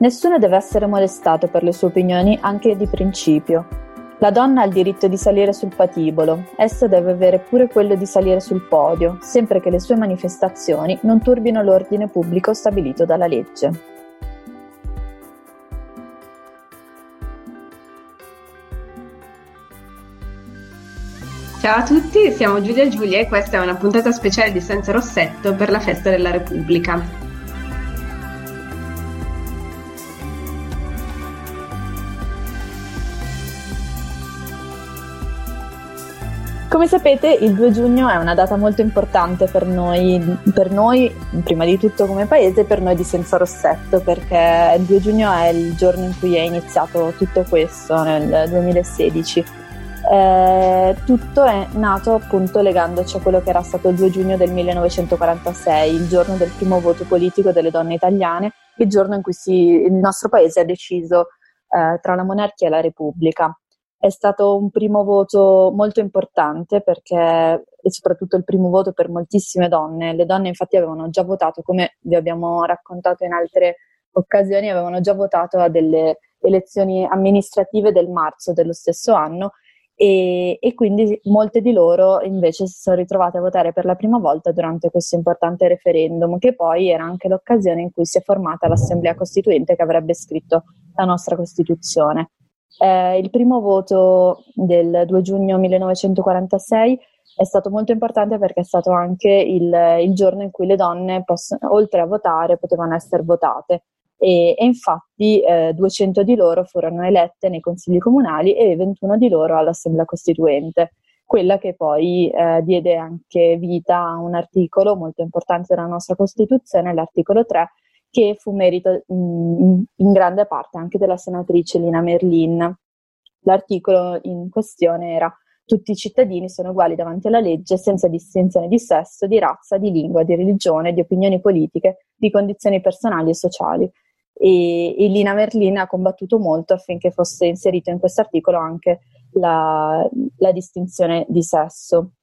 Nessuno deve essere molestato per le sue opinioni anche di principio. La donna ha il diritto di salire sul patibolo, essa deve avere pure quello di salire sul podio, sempre che le sue manifestazioni non turbino l'ordine pubblico stabilito dalla legge. Ciao a tutti, siamo Giulia e Giulia e questa è una puntata speciale di Senza Rossetto per la festa della Repubblica. Come sapete il 2 giugno è una data molto importante per noi, per noi, prima di tutto come paese, per noi di Senza Rossetto, perché il 2 giugno è il giorno in cui è iniziato tutto questo, nel 2016. Eh, tutto è nato appunto legandoci a quello che era stato il 2 giugno del 1946, il giorno del primo voto politico delle donne italiane, il giorno in cui si, il nostro paese ha deciso eh, tra la monarchia e la repubblica è stato un primo voto molto importante perché e soprattutto il primo voto per moltissime donne. Le donne infatti avevano già votato, come vi abbiamo raccontato in altre occasioni, avevano già votato a delle elezioni amministrative del marzo dello stesso anno e, e, quindi molte di loro invece si sono ritrovate a votare per la prima volta durante questo importante referendum, che poi era anche l'occasione in cui si è formata l'Assemblea Costituente che avrebbe scritto la nostra Costituzione. Eh, il primo voto del 2 giugno 1946 è stato molto importante perché è stato anche il, il giorno in cui le donne, poss- oltre a votare, potevano essere votate. E, e infatti eh, 200 di loro furono elette nei consigli comunali e 21 di loro all'Assemblea Costituente, quella che poi eh, diede anche vita a un articolo molto importante della nostra Costituzione, l'articolo 3, che fu merito in, in grande parte anche della senatrice Lina Merlin. L'articolo in questione era tutti i cittadini sono uguali davanti alla legge senza distinzione di sesso, di razza, di lingua, di religione, di opinioni politiche, di condizioni personali e sociali. E, e Lina Merlin ha combattuto molto affinché fosse inserito in questo articolo anche la, la distinzione di sesso.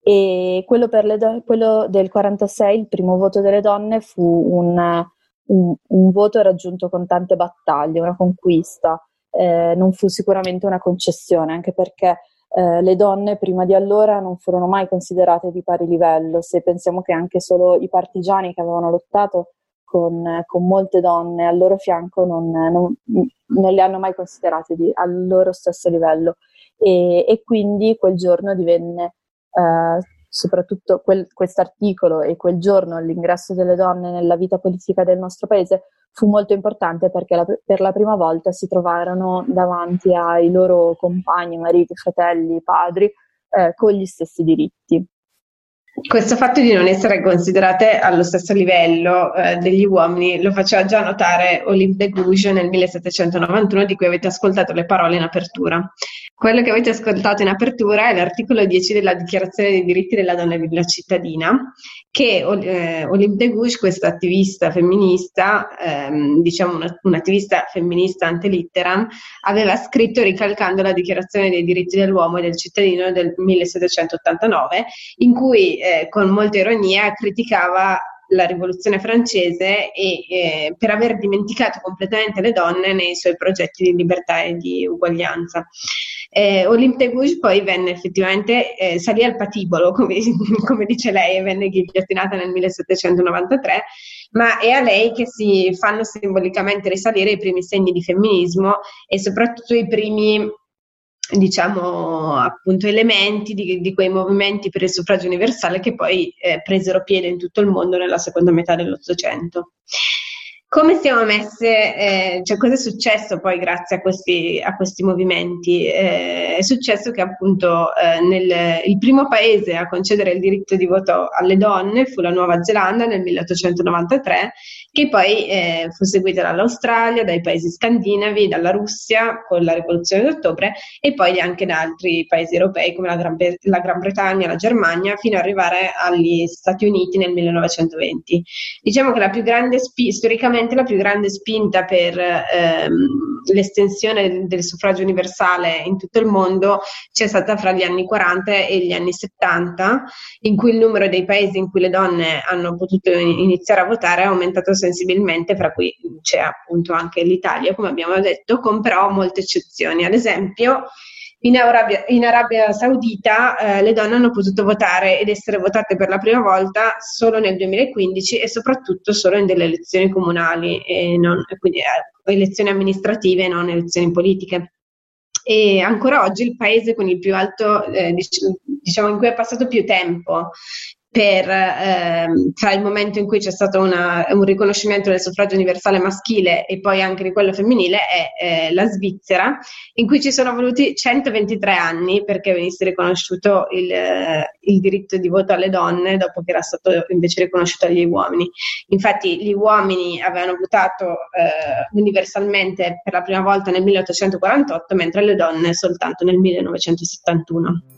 E quello, do- quello, del 46, il primo voto delle donne, fu un, un, un voto raggiunto con tante battaglie, una conquista, eh, non fu sicuramente una concessione, anche perché eh, le donne prima di allora non furono mai considerate di pari livello, se pensiamo che anche solo i partigiani che avevano lottato con, con molte donne al loro fianco non, non, non le hanno mai considerate di, al loro stesso livello. E, e quindi quel giorno divenne eh, soprattutto quel, articolo e quel giorno l'ingresso delle donne nella vita politica del nostro paese fu molto importante perché la, per la prima volta si trovarono davanti ai loro compagni, mariti, fratelli, padri eh, con gli stessi diritti. Questo fatto di non essere considerate allo stesso livello eh, degli uomini lo faceva già notare Olympe de Gouges nel 1791 di cui avete ascoltato le parole in apertura. Quello che avete ascoltato in apertura è l'articolo 10 della Dichiarazione dei diritti della donna e della cittadina, che eh, Olympe de Gouges, questa attivista femminista, ehm, diciamo una, un'attivista femminista ante litteram, aveva scritto ricalcando la Dichiarazione dei diritti dell'uomo e del cittadino del 1789, in cui eh, con molta ironia criticava la rivoluzione francese e eh, per aver dimenticato completamente le donne nei suoi progetti di libertà e di uguaglianza. Eh, Olympe de Gouges poi venne effettivamente, eh, salì al patibolo, come, come dice lei, e venne ghigliottinata nel 1793, ma è a lei che si fanno simbolicamente risalire i primi segni di femminismo e soprattutto i primi diciamo appunto elementi di, di, quei movimenti per il suffragio universale che poi eh, presero piede in tutto il mondo nella seconda metà dell'Ottocento. Come siamo messe, eh, cioè cosa è successo poi grazie a questi, a questi movimenti? Eh, è successo che appunto eh, nel, il primo paese a concedere il diritto di voto alle donne fu la Nuova Zelanda nel 1893, che poi eh, fu seguita dall'Australia, dai paesi scandinavi, dalla Russia con la rivoluzione d'ottobre e poi anche da altri paesi europei come la Gran, la Gran Bretagna, la Germania, fino ad arrivare agli Stati Uniti nel 1920. Diciamo che la più grande, spi- storicamente sicuramente la più grande spinta per ehm, l'estensione del suffragio universale in tutto il mondo c'è stata fra gli anni 40 e gli anni 70, in cui il numero dei paesi in cui le donne hanno potuto iniziare a votare è aumentato sensibilmente, fra cui c'è appunto anche l'Italia, come abbiamo detto, con però molte eccezioni. Ad esempio, in Arabia, in Arabia Saudita eh, le donne hanno potuto votare ed essere votate per la prima volta solo nel 2015 e soprattutto solo in delle elezioni comunali, e non, quindi eh, elezioni amministrative e non elezioni politiche. E ancora oggi il paese con il più alto, eh, diciamo, in cui è passato più tempo per, ehm, tra il momento in cui c'è stato una, un riconoscimento del suffragio universale maschile e poi anche di quello femminile è eh, la Svizzera, in cui ci sono voluti 123 anni perché venisse riconosciuto il, eh, il diritto di voto alle donne dopo che era stato invece riconosciuto agli uomini. Infatti gli uomini avevano votato eh, universalmente per la prima volta nel 1848, mentre le donne soltanto nel 1971.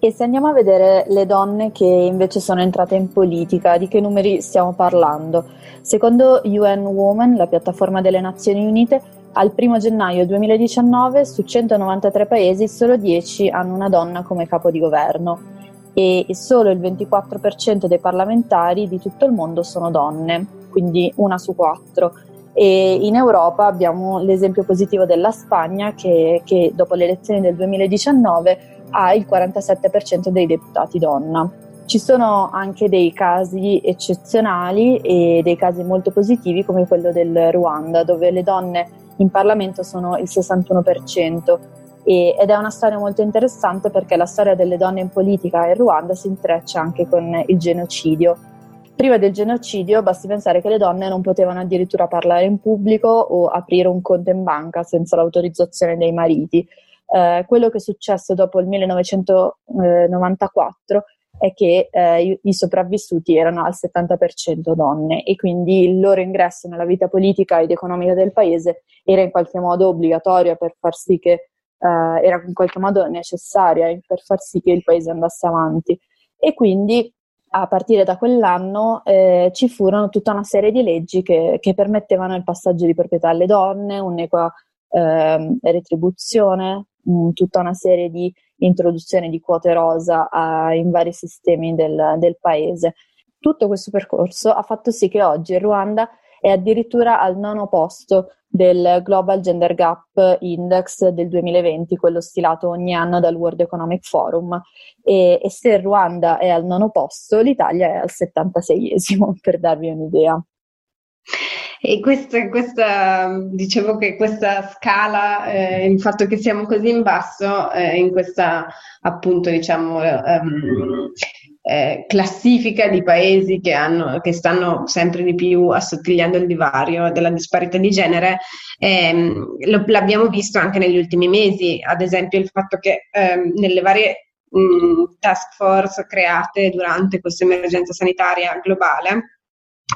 E se andiamo a vedere le donne che invece sono entrate in politica, di che numeri stiamo parlando? Secondo UN Women, la piattaforma delle Nazioni Unite, al 1 gennaio 2019 su 193 paesi solo 10 hanno una donna come capo di governo e solo il 24% dei parlamentari di tutto il mondo sono donne, quindi una su quattro. E in Europa abbiamo l'esempio positivo della Spagna che, che dopo le elezioni del 2019 ha il 47% dei deputati donna. Ci sono anche dei casi eccezionali e dei casi molto positivi come quello del Ruanda, dove le donne in Parlamento sono il 61% e, ed è una storia molto interessante perché la storia delle donne in politica in Ruanda si intreccia anche con il genocidio. Prima del genocidio basti pensare che le donne non potevano addirittura parlare in pubblico o aprire un conto in banca senza l'autorizzazione dei mariti eh, quello che è successo dopo il 1994 è che eh, i, sopravvissuti erano al 70% donne e quindi il loro ingresso nella vita politica ed economica del paese era in qualche modo obbligatorio per far sì che eh, era in qualche modo necessaria per far sì che il paese andasse avanti. E quindi a partire da quell'anno eh, ci furono tutta una serie di leggi che, che, permettevano il passaggio di proprietà alle donne, un'equa eh, retribuzione, mh, tutta una serie di introduzioni di quote rosa a, in vari sistemi del, del paese. Tutto questo percorso ha fatto sì che oggi il Ruanda è addirittura al nono posto del Global Gender Gap Index del 2020, quello stilato ogni anno dal World Economic Forum. E, e se il Ruanda è al nono posto, l'Italia è al 76esimo, per darvi un'idea. E questa, questa, dicevo che questa scala, eh, il fatto che siamo così in basso, eh, in questa appunto diciamo um, eh, classifica di paesi che, hanno, che, stanno sempre di più assottigliando il divario della disparità di genere, ehm, lo, l'abbiamo visto anche negli ultimi mesi, ad esempio il fatto che ehm, nelle varie mh, task force create durante questa emergenza sanitaria globale,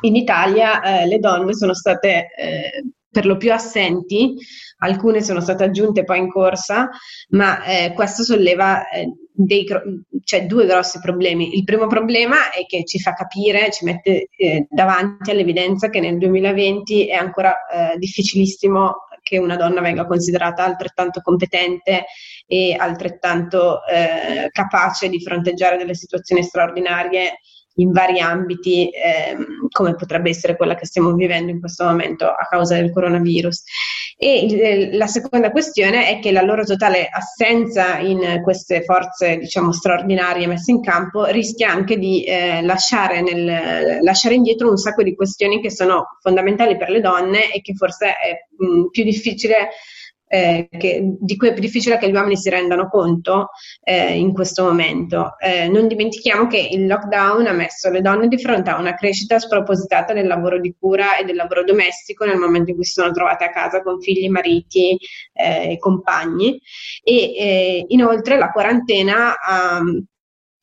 in Italia eh, le donne sono state eh, per lo più assenti, alcune sono state aggiunte poi in corsa, ma eh, questo solleva eh, dei, cioè, due grossi problemi. Il primo problema è che ci fa capire, ci mette eh, davanti all'evidenza che nel 2020 è ancora eh, difficilissimo che una donna venga considerata altrettanto competente e altrettanto capace di fronteggiare delle situazioni straordinarie in vari ambiti, ehm, come potrebbe essere quella che stiamo vivendo in questo momento a causa del coronavirus. E eh, la seconda questione è che la loro totale assenza in queste forze, diciamo, straordinarie messe in campo rischia anche di eh, lasciare, nel, lasciare, indietro un sacco di questioni che sono fondamentali per le donne e che forse è mh, più difficile eh, che, di cui è più difficile che gli uomini si rendano conto eh, in questo momento. Eh, non dimentichiamo che il lockdown ha messo le donne di fronte a una crescita spropositata del lavoro di cura e del lavoro domestico nel momento in cui si sono trovate a casa con figli, mariti eh, e compagni e eh, inoltre la quarantena ha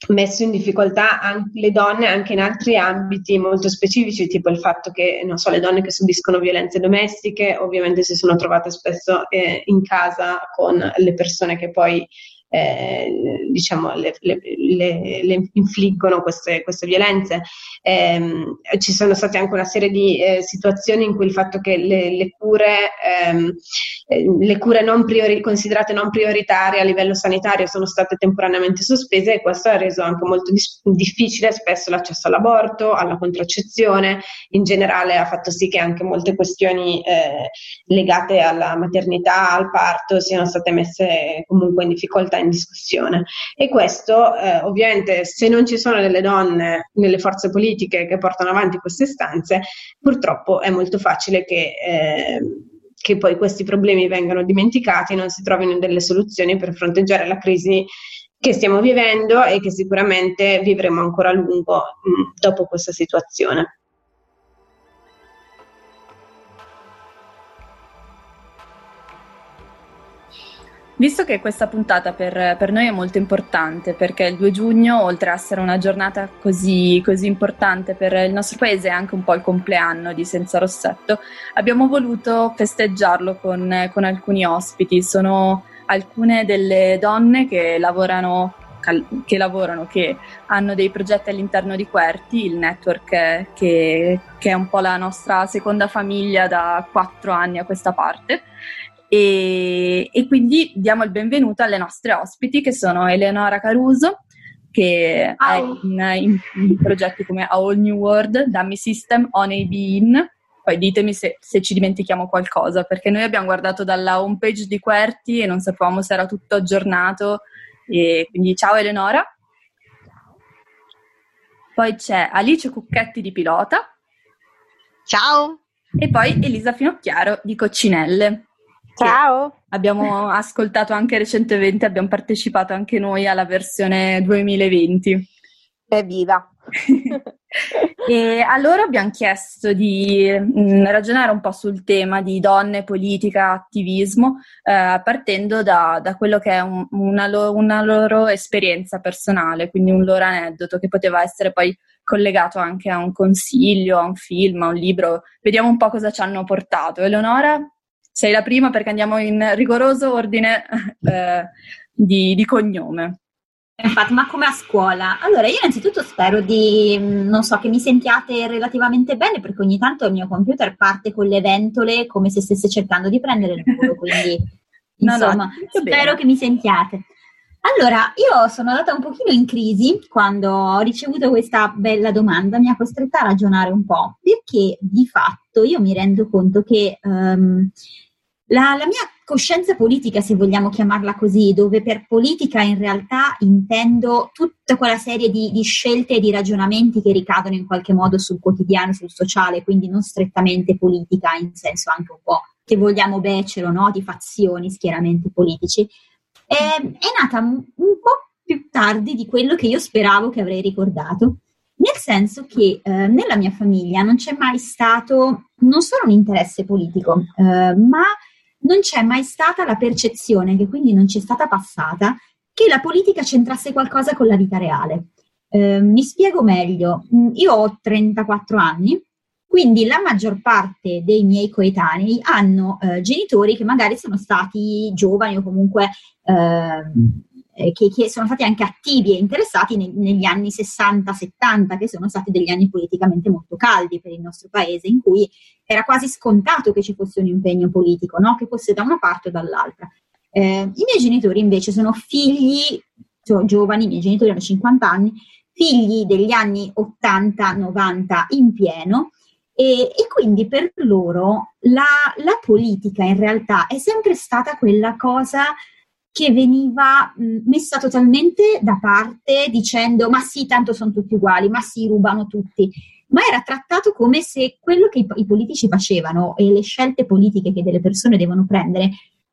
messo in difficoltà anche le donne anche in altri ambiti molto specifici, tipo il fatto che non so, le donne che subiscono violenze domestiche ovviamente si sono trovate spesso eh, in casa con le persone che poi eh, diciamo, le, le, le, le, infliggono queste, queste violenze. Eh, ci sono state anche una serie di eh, situazioni in cui il fatto che le, cure, ehm, eh, le cure non priori- considerate non prioritarie a livello sanitario sono state temporaneamente sospese e questo ha reso anche molto dis- difficile spesso l'accesso all'aborto, alla contraccezione, in generale ha fatto sì che anche molte questioni eh, legate alla maternità, al parto siano state messe comunque in difficoltà in discussione. E questo eh, ovviamente se non ci sono delle donne nelle forze politiche che portano avanti queste istanze, purtroppo è molto facile che... Che poi questi problemi vengano dimenticati, non si trovino delle soluzioni per fronteggiare la crisi che stiamo vivendo e che sicuramente vivremo ancora a lungo mh, dopo questa situazione. Visto che questa puntata per, per, noi è molto importante, perché il 2 giugno, oltre a essere una giornata così, così importante per il nostro paese, è anche un po' il compleanno di Senza Rossetto, abbiamo voluto festeggiarlo con, con alcuni ospiti. Sono alcune delle donne che lavorano che lavorano, che hanno dei progetti all'interno di Querti, il network che, che, è un po' la nostra seconda famiglia da quattro anni a questa parte. E, e, quindi diamo il benvenuto alle nostre ospiti che sono Eleonora Caruso, che oh. è in, in, progetti come A All New World, Dummy System, On AB In. Poi ditemi se, se, ci dimentichiamo qualcosa, perché noi abbiamo guardato dalla homepage di Querti e non sapevamo se era tutto aggiornato. E quindi ciao Eleonora. Poi c'è Alice Cucchetti di Pilota. Ciao. E poi Elisa Finocchiaro di Coccinelle. Ciao! Abbiamo ascoltato anche recentemente, abbiamo partecipato anche noi alla versione 2020. Evviva! e allora abbiamo chiesto di mh, mm, ragionare un po' sul tema di donne, politica, attivismo, eh, partendo da, da, quello che è un, una, lo, una, loro esperienza personale, quindi un loro aneddoto che poteva essere poi collegato anche a un consiglio, a un film, a un libro. Vediamo un po' cosa ci hanno portato. Eleonora, sei la prima perché andiamo in rigoroso ordine eh, di, di cognome. Infatti, ma come a scuola? Allora, io innanzitutto spero di, mm, non so, che mi sentiate relativamente bene, perché ogni tanto il mio computer parte con le ventole come se stesse cercando di prendere il volo, quindi insomma, no, no, spero bene. che mi sentiate. Allora, io sono andata un pochino in crisi quando ho ricevuto questa bella domanda, mi ha costretta a ragionare un po', perché di fatto io mi rendo conto che um, la, la, mia coscienza politica, se vogliamo chiamarla così, dove per politica in realtà intendo tutta quella serie di, di, scelte e di ragionamenti che ricadono in qualche modo sul quotidiano, sul sociale, quindi non strettamente politica in senso anche un po' che vogliamo becero, no? di fazioni, schieramenti politici, è, è nata un, un po' più tardi di quello che io speravo che avrei ricordato nel senso che eh, nella mia famiglia non c'è mai stato non solo un interesse politico, eh, ma non c'è mai stata la percezione, che quindi non c'è stata passata, che la politica c'entrasse qualcosa con la vita reale. Eh, mi spiego meglio, mm, io ho 34 anni, quindi la maggior parte dei miei coetanei hanno eh, genitori che magari sono stati giovani o comunque eh, eh, che, che, sono stati anche attivi e interessati ne, negli anni 60-70, che sono stati degli anni politicamente molto caldi per il nostro paese, in cui era quasi scontato che ci fosse un impegno politico, no? che fosse da una parte o dall'altra. Eh, I miei genitori invece sono figli, sono giovani, i miei genitori hanno 50 anni, figli degli anni 80-90 in pieno, e, e, quindi per loro la, la, politica in realtà è sempre stata quella cosa che veniva messa totalmente da parte dicendo ma sì, tanto sono tutti uguali, ma sì, rubano tutti, ma era trattato come se quello che i, i politici facevano e le scelte politiche che delle persone devono prendere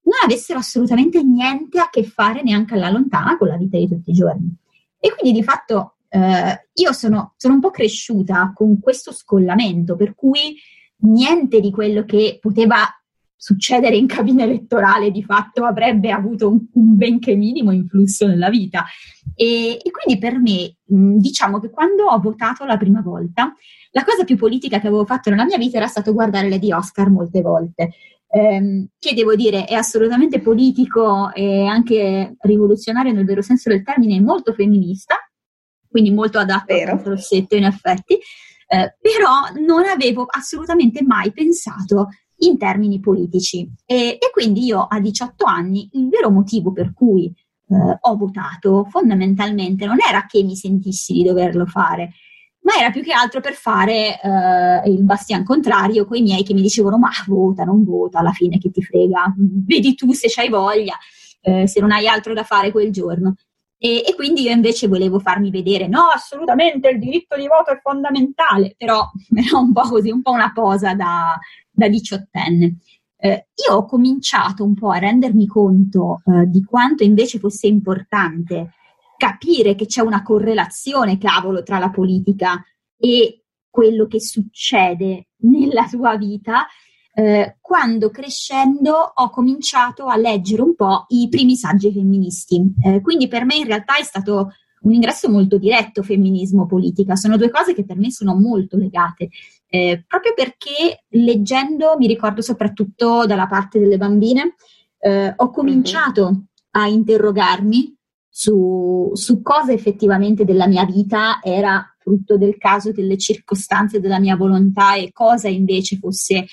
non avessero assolutamente niente a che fare neanche alla lontana con la vita di tutti i giorni. E quindi di fatto eh, io sono, sono un po' cresciuta con questo scollamento, per cui niente di quello che poteva succedere in cabina elettorale di fatto avrebbe avuto un, un benché minimo influsso nella vita. E, e quindi per me, mh, diciamo che quando ho votato la prima volta, la cosa più politica che avevo fatto nella mia vita era stato guardare le di Oscar molte volte. ehm, che devo dire è assolutamente politico e anche rivoluzionario nel vero senso del termine, molto femminista, quindi molto adatto al rossetto in effetti, eh, però non avevo assolutamente mai pensato in termini politici. E, e, quindi io a 18 anni il vero motivo per cui eh, ho votato fondamentalmente non era che mi sentissi di doverlo fare, ma era più che altro per fare eh, il bastian contrario con i miei che mi dicevano ma vota, non vota, alla fine che ti frega, vedi tu se c'hai voglia, eh, se non hai altro da fare quel giorno. E, e, quindi io invece volevo farmi vedere, no, assolutamente il diritto di voto è fondamentale, però era un po' così, un po' una posa da, da diciottenne. Eh, io ho cominciato un po' a rendermi conto eh, di quanto invece fosse importante capire che c'è una correlazione, cavolo, tra la politica e quello che succede nella tua vita, eh, quando crescendo ho cominciato a leggere un po' i primi saggi femministi. Eh, quindi per me in realtà è stato un ingresso molto diretto femminismo-politica, sono due cose che per me sono molto legate, eh, proprio perché leggendo, mi ricordo soprattutto dalla parte delle bambine, eh, ho cominciato a interrogarmi su, su cosa effettivamente della mia vita era frutto del caso, delle circostanze, della mia volontà e cosa invece fosse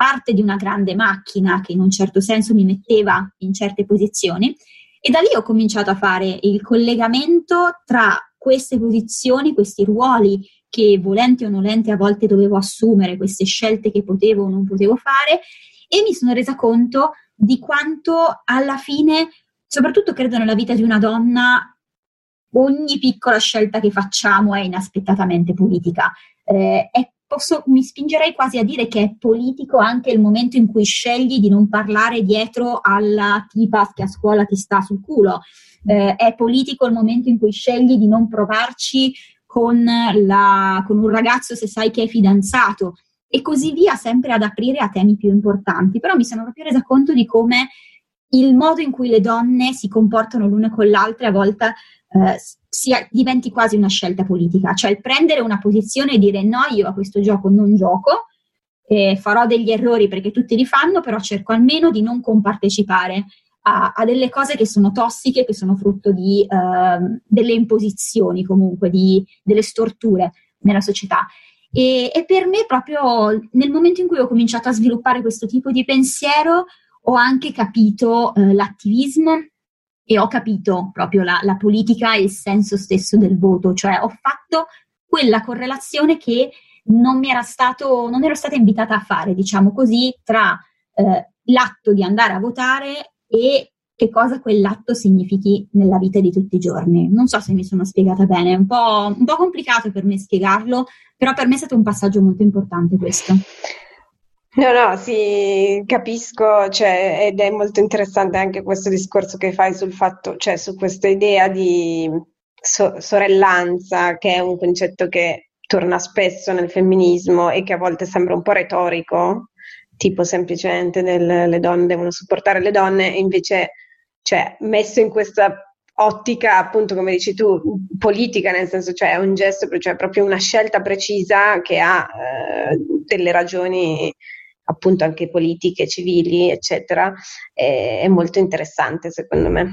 parte di una grande macchina che in un certo senso mi metteva in certe posizioni. E da lì ho cominciato a fare il collegamento tra queste posizioni, questi ruoli che volenti o nolenti a volte dovevo assumere, queste scelte che potevo o non potevo fare e mi sono resa conto di quanto alla fine soprattutto credo nella vita di una donna, ogni piccola scelta che facciamo è inaspettatamente politica. Eh, è, posso, mi spingerei quasi a dire che è politico anche il momento in cui scegli di non parlare dietro alla tipa che a scuola ti sta sul culo. Eh, è politico il momento in cui scegli di non provarci con, la, con un ragazzo se sai che è fidanzato e così via, sempre ad aprire a temi più importanti. Però mi sono proprio resa conto di come il modo in cui le donne si comportano l'una con l'altra a volte eh, sia, diventi quasi una scelta politica, cioè il prendere una posizione e dire no, io a questo gioco non gioco, eh, farò degli errori perché tutti li fanno, però cerco almeno di non compartecipare a, a delle cose che sono tossiche, che sono frutto di eh, delle imposizioni comunque, di, delle storture nella società. E, e per me proprio nel momento in cui ho cominciato a sviluppare questo tipo di pensiero, ho anche capito eh, l'attivismo e ho capito proprio la, la, politica e il senso stesso del voto, cioè ho fatto quella correlazione che non mi era stato, non ero stata invitata a fare, diciamo così, tra eh, l'atto di andare a votare e che cosa quell'atto significhi nella vita di tutti i giorni. Non so se mi sono spiegata bene, è un po', un po' complicato per me spiegarlo, però per me è stato un passaggio molto importante questo. No, no, sì, capisco, cioè, ed è molto interessante anche questo discorso che fai sul fatto, cioè su questa idea di so- sorellanza, che è un concetto che torna spesso nel femminismo e che a volte sembra un po' retorico, tipo semplicemente del, le donne devono supportare le donne, e invece, cioè, messo in questa ottica, appunto, come dici tu, politica, nel senso, cioè è un gesto, cioè proprio una scelta precisa che ha eh, delle ragioni appunto anche politiche, civili, eccetera, è, è molto interessante secondo me.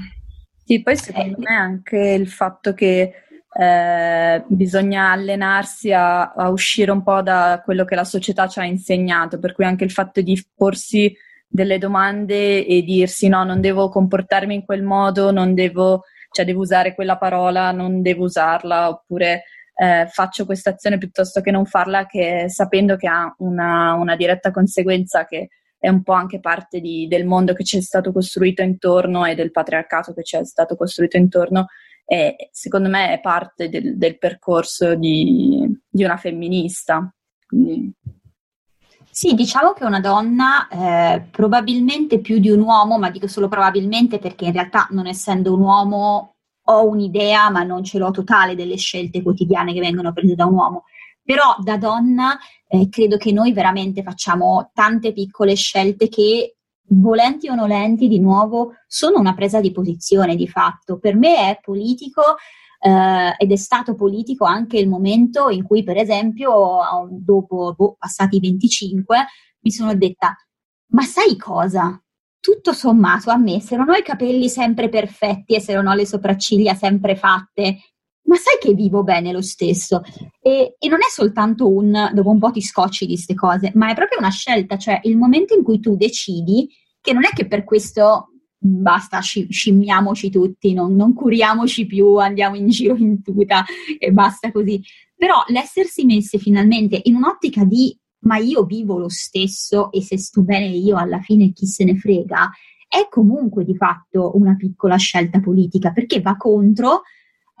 Sì, poi secondo me anche il fatto che eh, bisogna allenarsi a, a, uscire un po' da quello che la società ci ha insegnato, per cui anche il fatto di porsi delle domande e dirsi no, non devo comportarmi in quel modo, non devo, cioè devo usare quella parola, non devo usarla, oppure eh, faccio questa azione piuttosto che non farla, che sapendo che ha una, una diretta conseguenza che è un po' anche parte di, del mondo che ci è stato costruito intorno e del patriarcato che ci è stato costruito intorno, e secondo me è parte del, del percorso di, di, una femminista. Quindi... Sì, diciamo che una donna, eh, probabilmente più di un uomo, ma dico solo probabilmente perché in realtà non essendo un uomo ho un'idea, ma non ce l'ho totale delle scelte quotidiane che vengono prese da un uomo. Però da donna eh, credo che noi veramente facciamo tante piccole scelte che, volenti o nolenti, di nuovo, sono una presa di posizione di fatto. Per me è politico eh, ed è stato politico anche il momento in cui, per esempio, dopo boh, passati 25, mi sono detta ma sai cosa? Tutto sommato a me, se non ho i capelli sempre perfetti e se non ho le sopracciglia sempre fatte, ma sai che vivo bene lo stesso? E, e, non è soltanto un dopo un po' ti scocci di queste cose, ma è proprio una scelta, cioè il momento in cui tu decidi che non è che per questo basta, scimmiamoci tutti, non, non curiamoci più, andiamo in giro in tuta e basta così. Però l'essersi messe finalmente in un'ottica di ma io vivo lo stesso e se sto bene io alla fine chi se ne frega, è comunque di fatto una piccola scelta politica perché va contro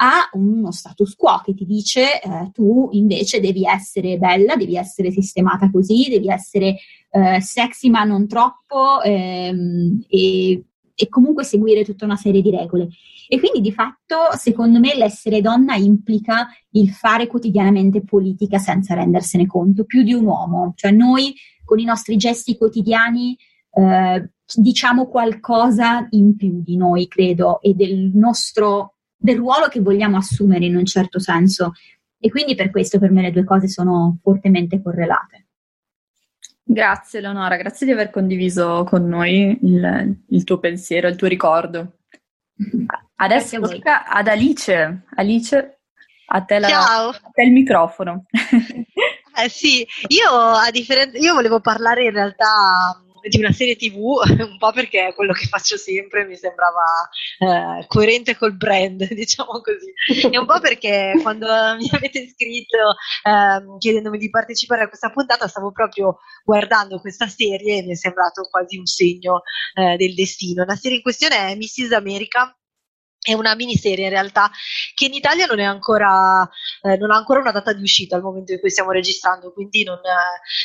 a uno status quo che ti dice eh, tu invece devi essere bella, devi essere sistemata così, devi essere eh, sexy ma non troppo ehm, e, e comunque seguire tutta una serie di regole. E quindi di fatto, secondo me, l'essere donna implica il fare quotidianamente politica senza rendersene conto, più di un uomo. Cioè noi con i nostri gesti quotidiani eh, diciamo qualcosa in più di noi, credo, e del nostro del ruolo che vogliamo assumere in un certo senso. E quindi per questo per me le due cose sono fortemente correlate. Grazie Leonora, grazie di aver condiviso con noi il, il tuo pensiero, il tuo ricordo. Adesso tocca ad Alice. Alice, a te, la, Ciao. A te il microfono. Eh sì, io, a differen- io volevo parlare in realtà di una serie tv, un po' perché è quello che faccio sempre, mi sembrava eh, coerente col brand, diciamo così, e un po' perché quando mi avete iscritto eh, chiedendomi di partecipare a questa puntata stavo proprio guardando questa serie e mi è sembrato quasi un segno eh, del destino. La serie in questione è Mrs. America è una miniserie in realtà che in Italia non, ancora, eh, non, ha ancora una data di uscita al momento in cui stiamo registrando, quindi non,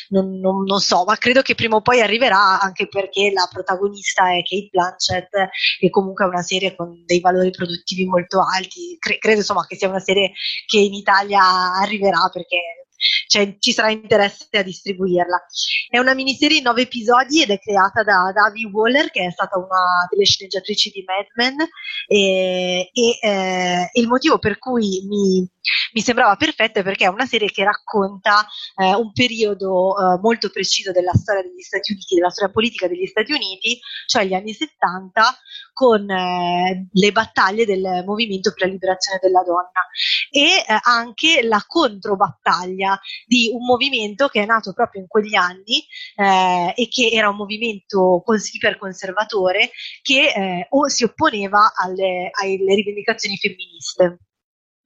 non, non, so, ma credo che prima o poi arriverà anche perché la protagonista è Kate Blanchett e comunque è una serie con dei valori produttivi molto alti, Cre- credo insomma che sia una serie che in Italia arriverà perché cioè, ci sarà interesse a distribuirla. È una miniserie in nove episodi ed è creata da Davi Waller, che è stata una delle sceneggiatrici di Mad Men, e, e eh, il motivo per cui mi, mi, sembrava perfetta perché è una serie che racconta eh, un periodo eh, molto preciso della storia degli Stati Uniti, della storia politica degli Stati Uniti, cioè gli anni 70, con eh, le battaglie del movimento per la liberazione della donna e eh, anche la controbattaglia di un movimento che è nato proprio in quegli anni eh, e che era un movimento cons- iperconservatore che eh, o si opponeva alle, alle rivendicazioni femministe.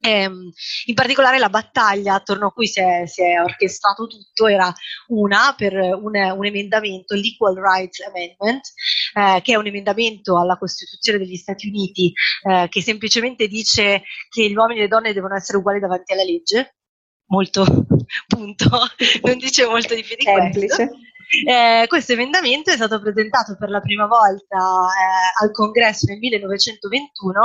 Ehm, in particolare la battaglia attorno a cui si è, si è orchestrato tutto era una per un, un emendamento, l'Equal Rights Amendment, eh, che è un emendamento alla Costituzione degli Stati Uniti eh, che semplicemente dice che gli uomini e le donne devono essere uguali davanti alla legge. Molto punto, non dice molto di più di Semplice. questo. Eh, questo emendamento è stato presentato per la prima volta eh, al congresso nel 1921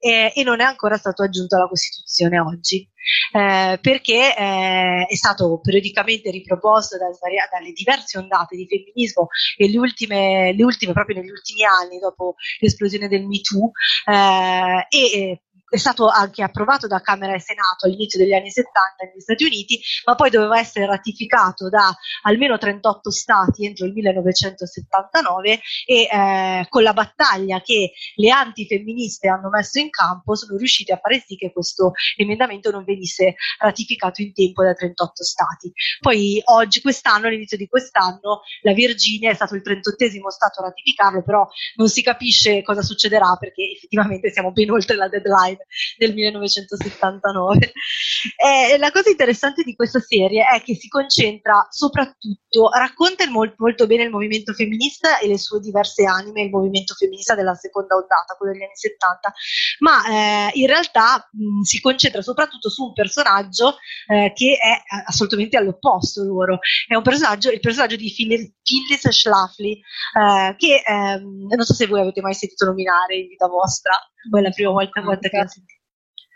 eh, e non è ancora stato aggiunto alla Costituzione oggi. Eh, perché eh, è stato periodicamente riproposto da, dalle diverse ondate di femminismo e le ultime, le ultime proprio negli ultimi anni dopo l'esplosione del Me Too eh, e è stato anche approvato da Camera e Senato all'inizio degli anni 70 negli Stati Uniti, ma poi doveva essere ratificato da almeno 38 stati entro il 1979 e eh, con la battaglia che le antifemministe hanno messo in campo sono riusciti a fare sì che questo emendamento non venisse ratificato in tempo da 38 stati. Poi oggi, quest'anno, all'inizio di quest'anno, la Virginia è stato il 38 stato a ratificarlo, però non si capisce cosa succederà perché effettivamente siamo ben oltre la deadline del 1979. E la cosa interessante di questa serie è che si concentra soprattutto, racconta molto, molto bene il movimento femminista e le sue diverse anime, il movimento femminista della seconda ondata, quello degli anni 70, ma eh, in realtà mh, si concentra soprattutto su un personaggio eh, che è assolutamente all'opposto loro. È un personaggio, il personaggio di Phyllis, Phyllis Schlafly, eh, che ehm, non so se voi avete mai sentito nominare in vita vostra, o è la prima volta, volta che ho sentito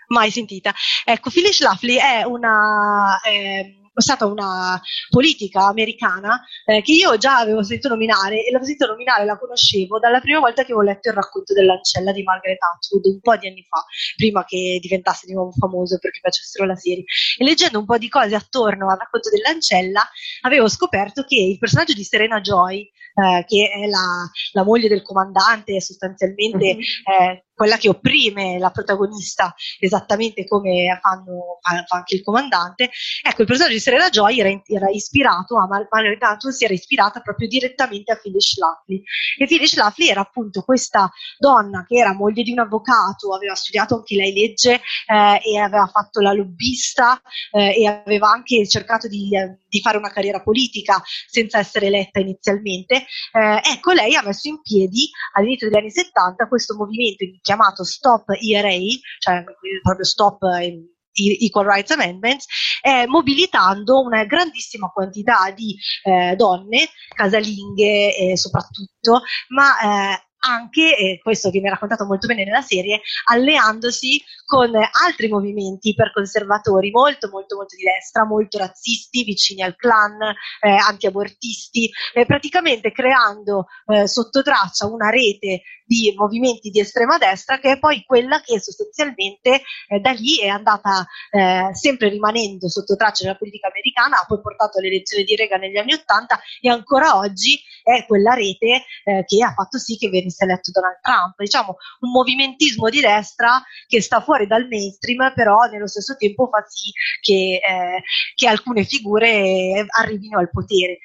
mai sentita. Ecco, Phyllis Schlafly è una, eh, stata una politica americana eh, che io già avevo sentito nominare e l'avevo sentito nominare, la conoscevo dalla prima volta che avevo letto il racconto dell'ancella di Margaret Atwood un po' di anni fa, prima che diventasse di nuovo famoso perché facessero la serie. E leggendo un po' di cose attorno al racconto dell'ancella, avevo scoperto che il personaggio di Serena Joy, eh, che è la, la, moglie del comandante, sostanzialmente mm-hmm. eh, quella che opprime la protagonista esattamente come fanno, fa, anche il comandante. Ecco, il personaggio di Serena Joy era, era ispirato a Margaret Atwood, si era ispirata proprio direttamente a Phyllis Schlafly. E Phyllis Schlafly era appunto questa donna che era moglie di un avvocato, aveva studiato anche lei legge eh, e aveva fatto la lobbista eh, e aveva anche cercato di, di, fare una carriera politica senza essere eletta inizialmente. Eh, ecco, lei ha messo in piedi all'inizio degli anni 70 questo movimento chiamato Stop ERA, cioè proprio Stop Equal Rights Amendments, eh, mobilitando una grandissima quantità di eh, donne, casalinghe eh, soprattutto, ma eh, anche, e questo viene raccontato molto bene nella serie, alleandosi con altri movimenti iperconservatori molto molto molto di destra, molto razzisti, vicini al clan, eh, antiabortisti, eh, praticamente creando eh, sotto traccia una rete di movimenti di estrema destra che è poi quella che sostanzialmente eh, da lì è andata eh, sempre rimanendo sotto traccia della politica americana, ha poi portato all'elezione di Reagan negli anni Ottanta e ancora oggi è quella rete eh, che ha fatto sì che venisse eletto Donald Trump. Diciamo un movimentismo di destra che sta fuori dal mainstream, però nello stesso tempo fa sì che, eh, che alcune figure arrivino al potere.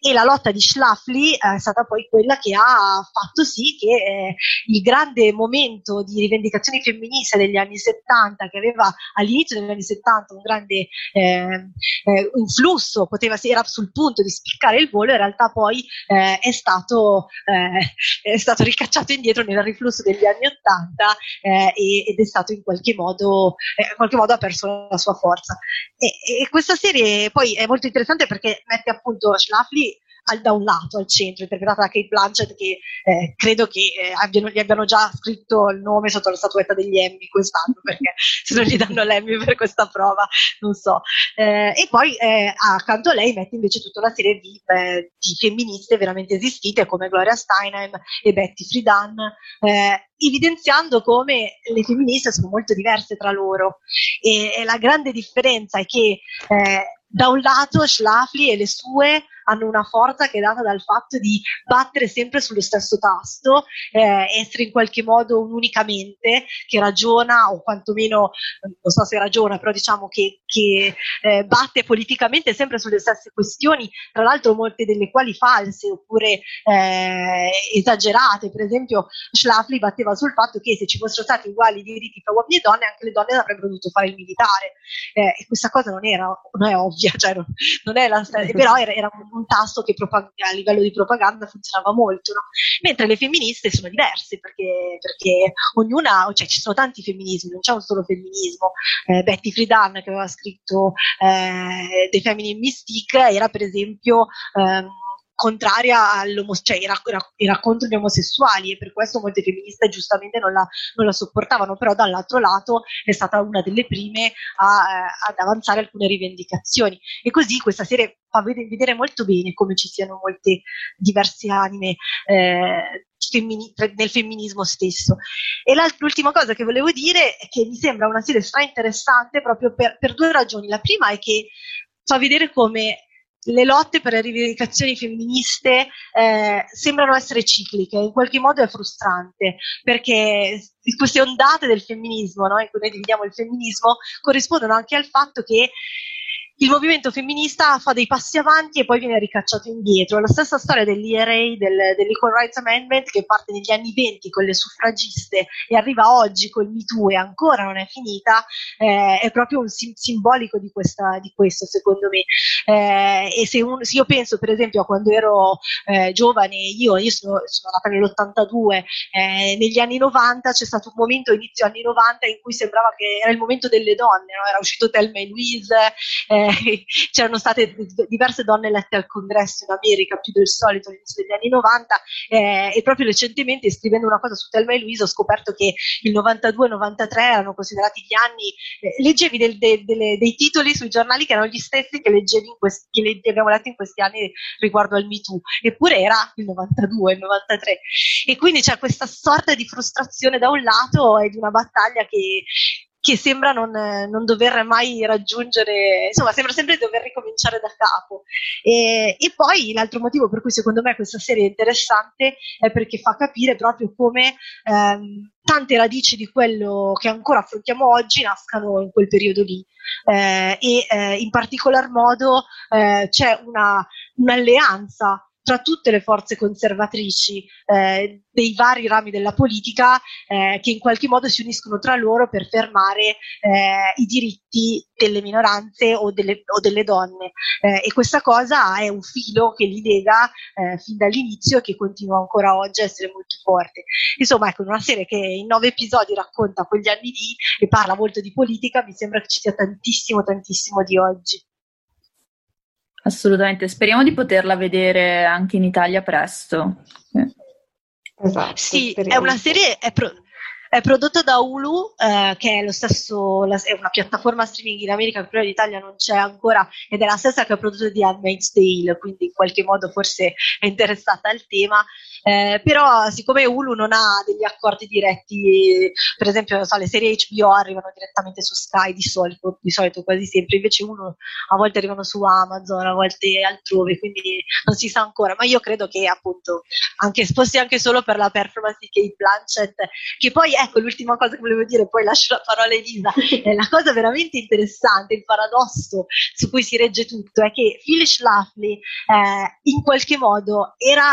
E la lotta di Schlafly è stata poi quella che ha fatto sì che il grande momento di rivendicazioni femministe degli anni 70, che aveva all'inizio degli anni 70 un grande eh, eh, influsso, poteva, era sul punto di spiccare il volo, in realtà poi eh, è stato, eh, è stato ricacciato indietro nel riflusso degli anni 80 eh, ed è stato in qualche modo, in qualche modo ha perso la sua forza. E, e, questa serie poi è molto interessante perché mette appunto Schlafly al, da un lato al centro, interpretata da Kate Blanchett, che eh, credo che eh, abbiano, gli abbiano già scritto il nome sotto la statuetta degli Emmy quest'anno, perché se non gli danno l'Emmy per questa prova, non so. Eh, e poi eh, accanto a lei mette invece tutta una serie di, eh, di femministe veramente esistite, come Gloria Steinem e Betty Friedan, eh, evidenziando come le femministe sono molto diverse tra loro e, e la grande differenza è che da un lato Schlafly e le sue hanno una forza che è data dal fatto di battere sempre sullo stesso tasto, eh, essere in qualche modo un'unica mente che ragiona o quantomeno, non so se ragiona, però diciamo che, che eh, batte politicamente sempre sulle stesse questioni, tra l'altro molte delle quali false oppure eh, esagerate. Per esempio Schlafly batteva sul fatto che se ci fossero stati uguali diritti tra uomini e donne, anche le donne avrebbero dovuto fare il militare. Eh, e questa cosa non era, non è ovvia, cioè non, non è la, però era, era un tasto che propag- a livello di propaganda funzionava molto, no? mentre le femministe sono diverse perché, perché, ognuna, cioè ci sono tanti femminismi, non c'è un solo femminismo. Eh, Betty Friedan che aveva scritto eh, The Feminine Mystique era per esempio ehm, contraria all'omosessualità, cioè era, era, era, contro gli omosessuali e per questo molte femministe giustamente non la, non la, sopportavano, però dall'altro lato è stata una delle prime a, eh, ad avanzare alcune rivendicazioni e così questa serie fa vedere molto bene come ci siano molte diverse anime eh, Femmini- nel femminismo stesso. E l'ultima cosa che volevo dire è che mi sembra una serie stra interessante proprio per, per due ragioni. La prima è che fa vedere come le lotte per le rivendicazioni femministe eh, sembrano essere cicliche, in qualche modo è frustrante, perché queste ondate del femminismo, no, in cui noi dividiamo il femminismo, corrispondono anche al fatto che il movimento femminista fa dei passi avanti e poi viene ricacciato indietro. La stessa storia dell'ERA, del, dell'Equal Rights Amendment, che parte negli anni 20 con le suffragiste e arriva oggi col MeToo e ancora non è finita, eh, è proprio un sim- simbolico di, questa, di, questo, secondo me. Eh, e se, un, se, io penso, per esempio, a quando ero eh, giovane, io, io sono, sono, nata nell'82, eh, negli anni 90 c'è stato un momento, inizio anni 90, in cui sembrava che era il momento delle donne, no? era uscito Thelma e Louise, c'erano state diverse donne elette al congresso in America, più del solito all'inizio degli anni 90, eh, e proprio recentemente scrivendo una cosa su Telma e Luisa ho scoperto che il 92 e 93 erano considerati gli anni, eh, leggevi del, de, delle, dei titoli sui giornali che erano gli stessi che, questi, che abbiamo letto in questi anni riguardo al MeToo, eppure era il 92, il 93. E quindi c'è questa sorta di frustrazione da un lato e di una battaglia che, che sembra non, non, dover mai raggiungere, insomma, sembra sempre dover ricominciare da capo. E, e, poi l'altro motivo per cui secondo me questa serie è interessante è perché fa capire proprio come ehm, tante radici di quello che ancora affrontiamo oggi nascano in quel periodo lì. Eh, e eh, in particolar modo eh, c'è una, un'alleanza tra tutte le forze conservatrici eh, dei vari rami della politica eh, che in qualche modo si uniscono tra loro per fermare eh, i diritti delle minoranze o delle, o delle donne. Eh, e questa cosa è un filo che li lega eh, fin dall'inizio e che continua ancora oggi a essere molto forte. Insomma, ecco, una serie che in nove episodi racconta quegli anni lì e parla molto di politica, mi sembra che ci sia tantissimo, tantissimo di oggi. Assolutamente, speriamo di poterla vedere anche in Italia presto. Esatto, sì, speriamo. è una serie, è, pro, è prodotta da Hulu, eh, che è stesso, la, è una piattaforma streaming in America che però in Italia non c'è ancora ed è la stessa che ha prodotto di Handmaid's Tale, quindi in qualche modo forse è interessata al tema. Eh, però siccome Hulu non ha degli accordi diretti, per esempio so, le serie HBO arrivano direttamente su Sky di solito, di solito quasi sempre, invece uno a volte arrivano su Amazon, a volte altrove, quindi non si sa ancora, ma io credo che appunto anche, fosse anche solo per la performance di Kate Blanchett, che poi ecco l'ultima cosa che volevo dire, poi lascio la parola a Elisa, è la cosa veramente interessante, il paradosso su cui si regge tutto, è che Phyllis Schlafly eh, in qualche modo era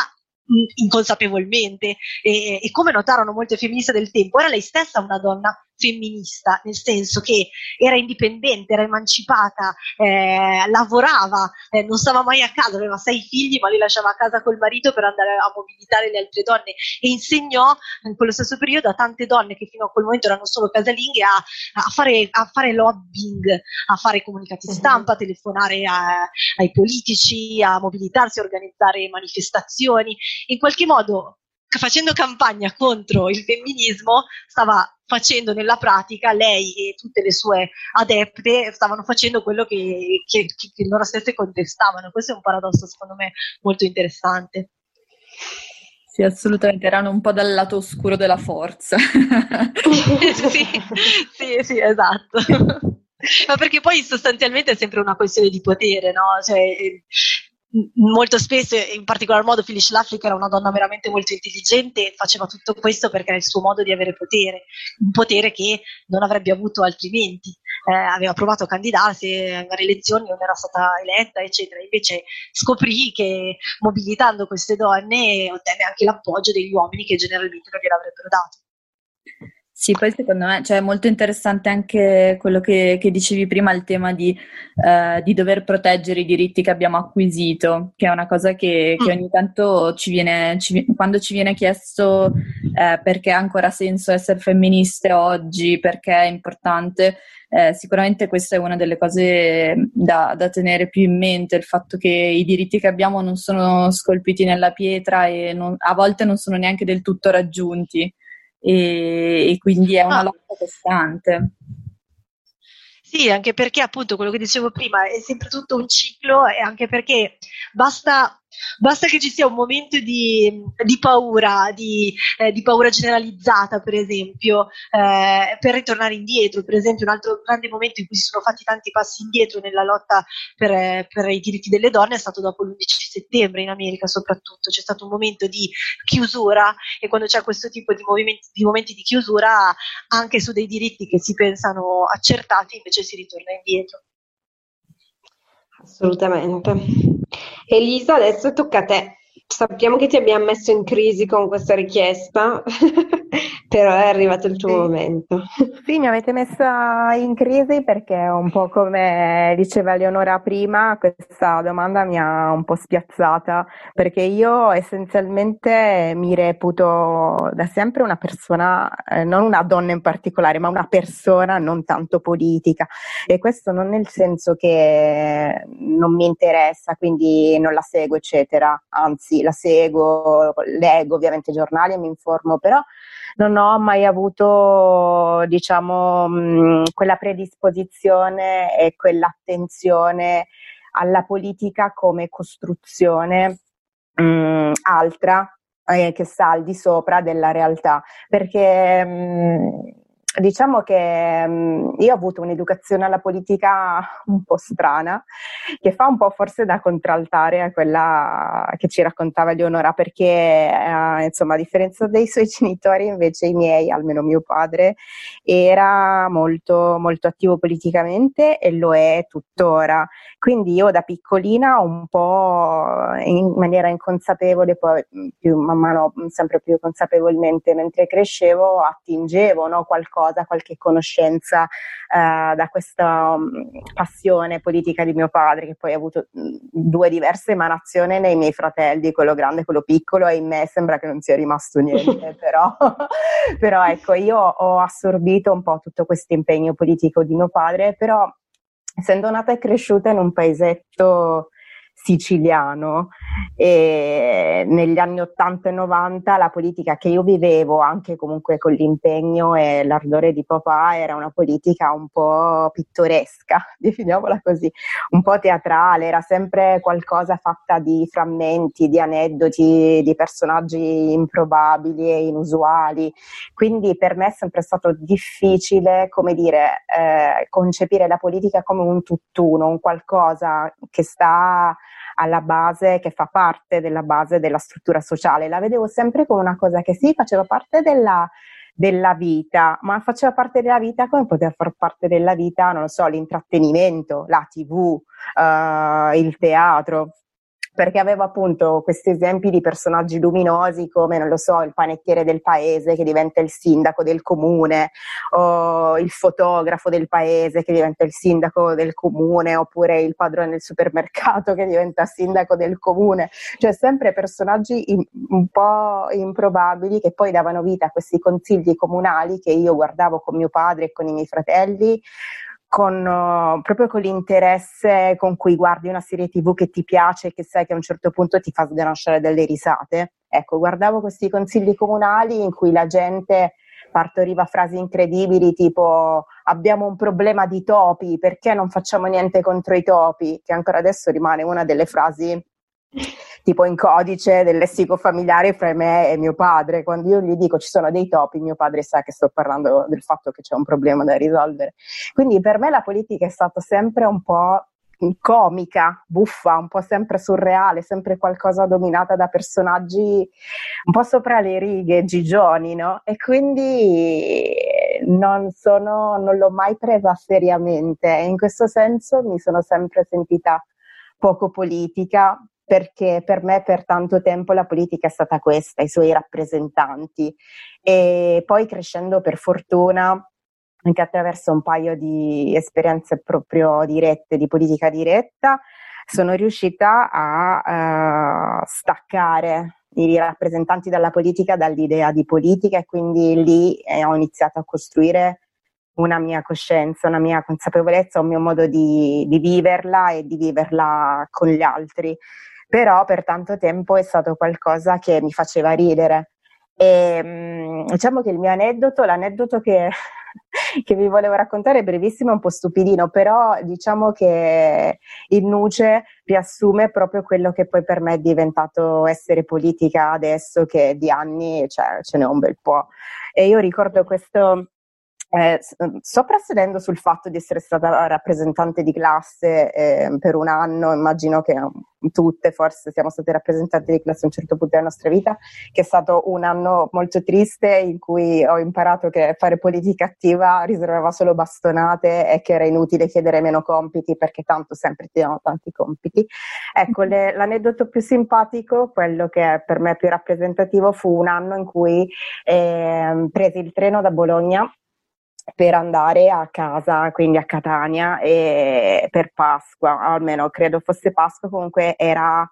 inconsapevolmente e, e, come notarono molte femministe del tempo, era lei stessa una donna femminista, nel senso che era indipendente, era emancipata, eh, lavorava, eh, non stava mai a casa, aveva sei figli, ma li lasciava a casa col marito per andare a mobilitare le altre donne e insegnò in quello stesso periodo a tante donne che fino a quel momento erano solo casalinghe a, a, fare, a fare, lobbying, a fare comunicati mhm. stampa, a telefonare a, ai politici, a mobilitarsi, a organizzare manifestazioni. In qualche modo facendo campagna contro il femminismo, stava facendo nella pratica, lei e tutte le sue adepte stavano facendo quello che, che, che loro stesse contestavano. Questo è un paradosso, secondo me, molto interessante. Sì, assolutamente, erano un po' dal lato oscuro della forza. sì, sì, sì, esatto. Ma perché poi sostanzialmente è sempre una questione di potere, no? Cioè, molto spesso, in particolar modo Phyllis Schlafly era una donna veramente molto intelligente, faceva tutto questo perché era il suo modo di avere potere, un potere che non avrebbe avuto altrimenti. Eh, aveva provato a candidarsi alle elezioni, non era stata eletta, eccetera. Invece scoprì che mobilitando queste donne ottenne anche l'appoggio degli uomini che generalmente non gliel'avrebbero dato. Sì, poi secondo me cioè, è molto interessante anche quello che, che dicevi prima, il tema di, eh, di, dover proteggere i diritti che abbiamo acquisito, che è una cosa che, che mm. ogni tanto ci viene, ci, quando ci viene chiesto eh, perché ha ancora senso essere femministe oggi, perché è importante, eh, sicuramente questa è una delle cose da, da, tenere più in mente, il fatto che i diritti che abbiamo non sono scolpiti nella pietra e non, a volte non sono neanche del tutto raggiunti e, e quindi è una ah. lotta costante. Sì, anche perché appunto quello che dicevo prima è sempre tutto un ciclo e anche perché basta Basta che ci sia un momento di, di paura, di, eh, di, paura generalizzata, per esempio, eh, per ritornare indietro. Per esempio, un altro grande momento in cui si sono fatti tanti passi indietro nella lotta per, per i diritti delle donne è stato dopo l'11 settembre in America, soprattutto. C'è stato un momento di chiusura e quando c'è questo tipo di, di momenti di chiusura, anche su dei diritti che si pensano accertati, invece si ritorna indietro. Assolutamente. Elisa, adesso tocca a te. Sappiamo che ti abbiamo messo in crisi con questa richiesta, però è arrivato il tuo Sì. momento. Sì, mi avete messa in crisi perché un po' come diceva Leonora prima, questa domanda mi ha un po' spiazzata perché io essenzialmente mi reputo da sempre una persona, eh, non una donna in particolare, ma una persona non tanto politica e questo non nel senso che non mi interessa, quindi non la seguo, eccetera, anzi la seguo, leggo ovviamente giornali e mi informo, però non ho mai avuto, diciamo, mh, quella predisposizione e quell'attenzione alla politica come costruzione mh, altra eh, che sta al di sopra della realtà, perché mh, diciamo che mh, io ho avuto un'educazione alla politica un po' strana, che fa un po' forse da contraltare a quella che ci raccontava Leonora, perché eh, insomma a differenza dei suoi genitori invece i miei, almeno mio padre, era molto, molto attivo politicamente e lo è tuttora. Quindi io da piccolina un po' in maniera inconsapevole, poi più, man mano sempre più consapevolmente mentre crescevo, attingevo no, qualcosa, qualche conoscenza eh, da questa um, passione politica di mio padre, che poi ha avuto mh, due diverse emanazioni nei miei fratelli, quello grande e quello piccolo, e in me sembra che non sia rimasto niente, però, però ecco, io ho assorbito un po' tutto questo impegno politico di mio padre, però essendo nata e cresciuta in un paesetto siciliano e negli anni 80 e 90 la politica che io vivevo anche comunque con l'impegno e l'ardore di papà era una politica un po' pittoresca, definiamola così, un po' teatrale, era sempre qualcosa fatta di frammenti, di aneddoti, di personaggi improbabili e inusuali. Quindi per me è sempre stato difficile, come dire, eh, concepire la politica come un tutt'uno, un qualcosa che sta alla base, che fa parte della base della struttura sociale. La vedevo sempre come una cosa che sì, faceva parte della, della vita, ma faceva parte della vita come poteva far parte della vita, non lo so, l'intrattenimento, la tv, eh, il teatro perché avevo appunto questi esempi di personaggi luminosi come, non lo so, il panettiere del paese che diventa il sindaco del comune, o il fotografo del paese che diventa il sindaco del comune, oppure il padrone del supermercato che diventa sindaco del comune, cioè sempre personaggi in, un po' improbabili che poi davano vita a questi consigli comunali che io guardavo con mio padre e con i miei fratelli con, uh, proprio con l'interesse con cui guardi una serie tv che ti piace e che sai che a un certo punto ti fa sganasciare delle risate. Ecco, guardavo questi consigli comunali in cui la gente partoriva frasi incredibili tipo abbiamo un problema di topi, perché non facciamo niente contro i topi? Che ancora adesso rimane una delle frasi tipo in codice del lessico familiare fra me e mio padre. Quando io gli dico ci sono dei topi, mio padre sa che sto parlando del fatto che c'è un problema da risolvere. Quindi per me la politica è stata sempre un po' comica, buffa, un po' sempre surreale, sempre qualcosa dominata da personaggi un po' sopra le righe, gigioni, no? E quindi non, sono, non l'ho mai presa seriamente e in questo senso mi sono sempre sentita poco politica, perché per me per tanto tempo la politica è stata questa, i suoi rappresentanti. E poi crescendo per fortuna anche attraverso un paio di esperienze proprio dirette di politica diretta sono riuscita a uh, staccare i rappresentanti della politica dall'idea di politica e quindi lì eh, ho iniziato a costruire una mia coscienza, una mia consapevolezza, un mio modo di, di viverla e di viverla con gli altri però per tanto tempo è stato qualcosa che mi faceva ridere. E, mm, diciamo che il mio aneddoto, l'aneddoto che, che, vi volevo raccontare è brevissimo, è un po' stupidino, però diciamo che in nuce riassume proprio quello che poi per me è diventato essere politica adesso, che di anni cioè, ce n'è un bel po'. E io ricordo questo eh, soprassedendo sul fatto di essere stata rappresentante di classe eh, per un anno, immagino che tutte forse siamo state rappresentanti di classe a un certo punto della nostra vita, che è stato un anno molto triste in cui ho imparato che fare politica attiva riservava solo bastonate e che era inutile chiedere meno compiti perché tanto sempre ti danno tanti compiti. Ecco, le, l'aneddoto più simpatico, quello che per me è più rappresentativo, fu un anno in cui eh, presi il treno da Bologna per andare a casa, quindi a Catania, e per Pasqua, almeno credo fosse Pasqua, comunque era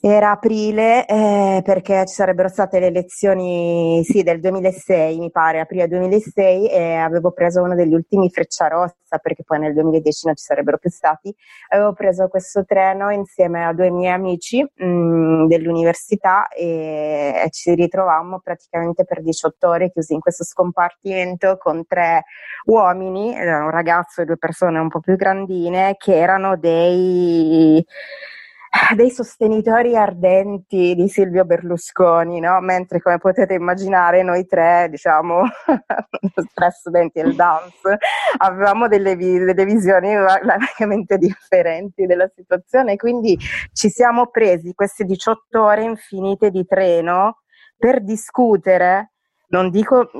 era aprile eh, perché ci sarebbero state le elezioni sì, del 2006, mi pare, aprile 2006 e avevo preso uno degli ultimi Frecciarossa perché poi nel 2010 non ci sarebbero più stati. Avevo preso questo treno insieme a due miei amici mh, mm, dell'università e, e ci ritrovammo praticamente per 18 ore chiusi in questo scompartimento con tre uomini, un ragazzo e due persone un po' più grandine che erano dei dei sostenitori ardenti di Silvio Berlusconi, no? mentre come potete immaginare noi tre, diciamo, tre studenti del dance, avevamo delle, delle visioni largamente differenti della situazione, quindi ci siamo presi queste 18 ore infinite di treno per discutere, non dico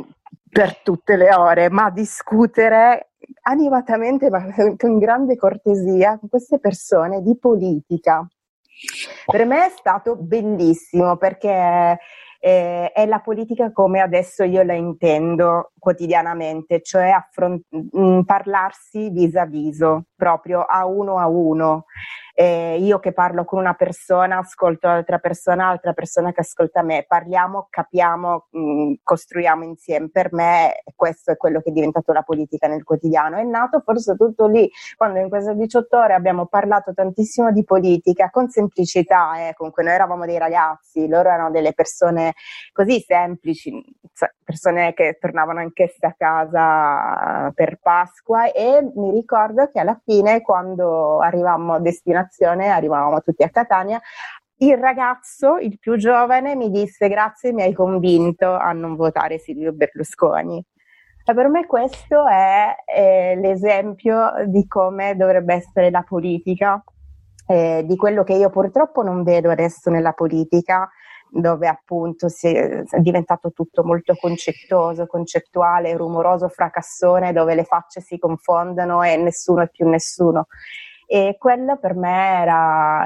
per tutte le ore, ma discutere animatamente, ma con grande cortesia, con queste persone di politica. Per me è stato bellissimo perché eh, è la politica come adesso io la intendo quotidianamente, cioè affront- mh, mm, parlarsi vis a viso, proprio a uno a uno eh, io che parlo con una persona, ascolto l'altra persona, l'altra persona che ascolta me, parliamo, capiamo, mh, mm, costruiamo insieme. Per me questo è quello che è diventato la politica nel quotidiano. È nato forse tutto lì, quando in queste 18 ore abbiamo parlato tantissimo di politica con semplicità, eh, comunque noi eravamo dei ragazzi, loro erano delle persone così semplici, persone che tornavano anch'esse a casa per Pasqua e mi ricordo che alla fine quando arrivammo a destinazione generazione, arrivavamo tutti a Catania, il ragazzo, il più giovane, mi disse grazie, mi hai convinto a non votare Silvio Berlusconi. E per me questo è, è l'esempio di come dovrebbe essere la politica, eh, di quello che io purtroppo non vedo adesso nella politica, dove appunto si è diventato tutto molto concettoso, concettuale, rumoroso, fracassone, dove le facce si confondono e nessuno è più nessuno. E quello per me era,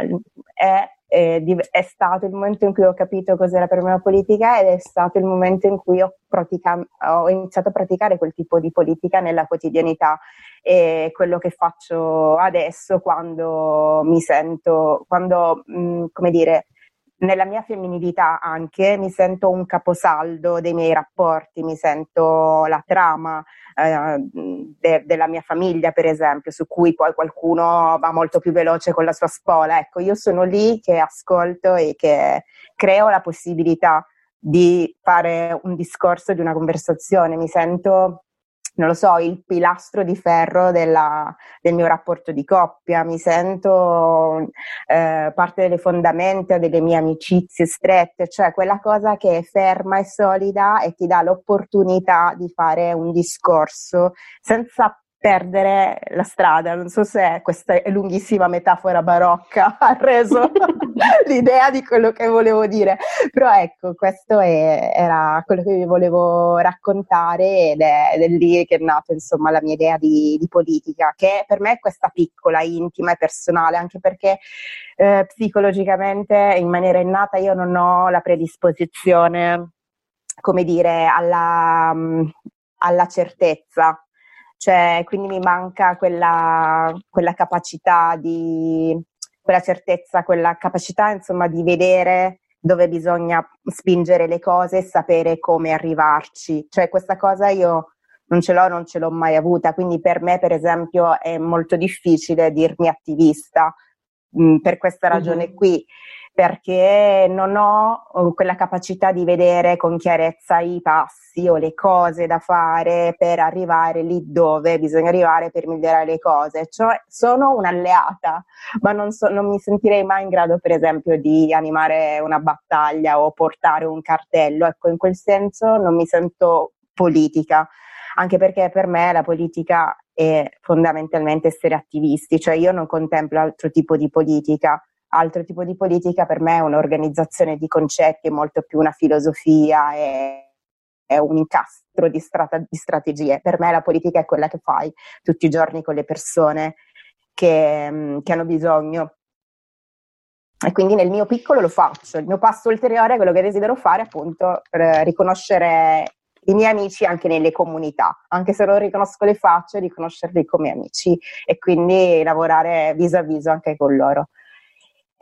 è, è, è, stato il momento in cui ho capito cos'era per me la politica ed è stato il momento in cui ho, pratica, ho iniziato a praticare quel tipo di politica nella quotidianità. E quello che faccio adesso quando mi sento, quando, mh, come dire, nella mia femminilità anche mi sento un caposaldo dei miei rapporti, mi sento la trama eh, de- della mia famiglia, per esempio, su cui poi qualcuno va molto più veloce con la sua spola. Ecco, io sono lì che ascolto e che creo la possibilità di fare un discorso, di una conversazione, mi sento non lo so, il pilastro di ferro della, del mio rapporto di coppia, mi sento eh, parte delle fondamenta delle mie amicizie strette, cioè quella cosa che è ferma e solida e ti dà l'opportunità di fare un discorso senza perdere la strada. Non so se questa lunghissima metafora barocca ha reso l'idea di quello che volevo dire, però ecco, questo è, era quello che vi volevo raccontare ed è, ed è, lì che è nata insomma la mia idea di, di, politica, che per me è questa piccola, intima e personale, anche perché eh, psicologicamente in maniera innata io non ho la predisposizione, come dire, alla, alla certezza cioè, quindi mi manca quella, quella capacità di, quella certezza, quella capacità insomma di vedere dove bisogna spingere le cose e sapere come arrivarci. Cioè questa cosa io non ce l'ho, non ce l'ho mai avuta, quindi per me per esempio è molto difficile dirmi attivista mh, mm, per questa ragione mm-hmm. qui perché non ho uh, quella capacità di vedere con chiarezza i passi o le cose da fare per arrivare lì dove bisogna arrivare per migliorare le cose. Cioè, sono un'alleata, ma non, so, non mi sentirei mai in grado, per esempio, di animare una battaglia o portare un cartello. Ecco, in quel senso non mi sento politica anche perché per me la politica è fondamentalmente essere attivisti, cioè io non contemplo altro tipo di politica altro tipo di politica per me è un'organizzazione di concetti, è molto più una filosofia, è, è un incastro di, strata, di strategie. Per me la politica è quella che fai tutti i giorni con le persone che, mm, che hanno bisogno. E quindi nel mio piccolo lo faccio. Il mio passo ulteriore, quello che desidero fare, appunto, per riconoscere i miei amici anche nelle comunità, anche se non riconosco le facce, riconoscerli come amici e quindi lavorare viso a viso anche con loro.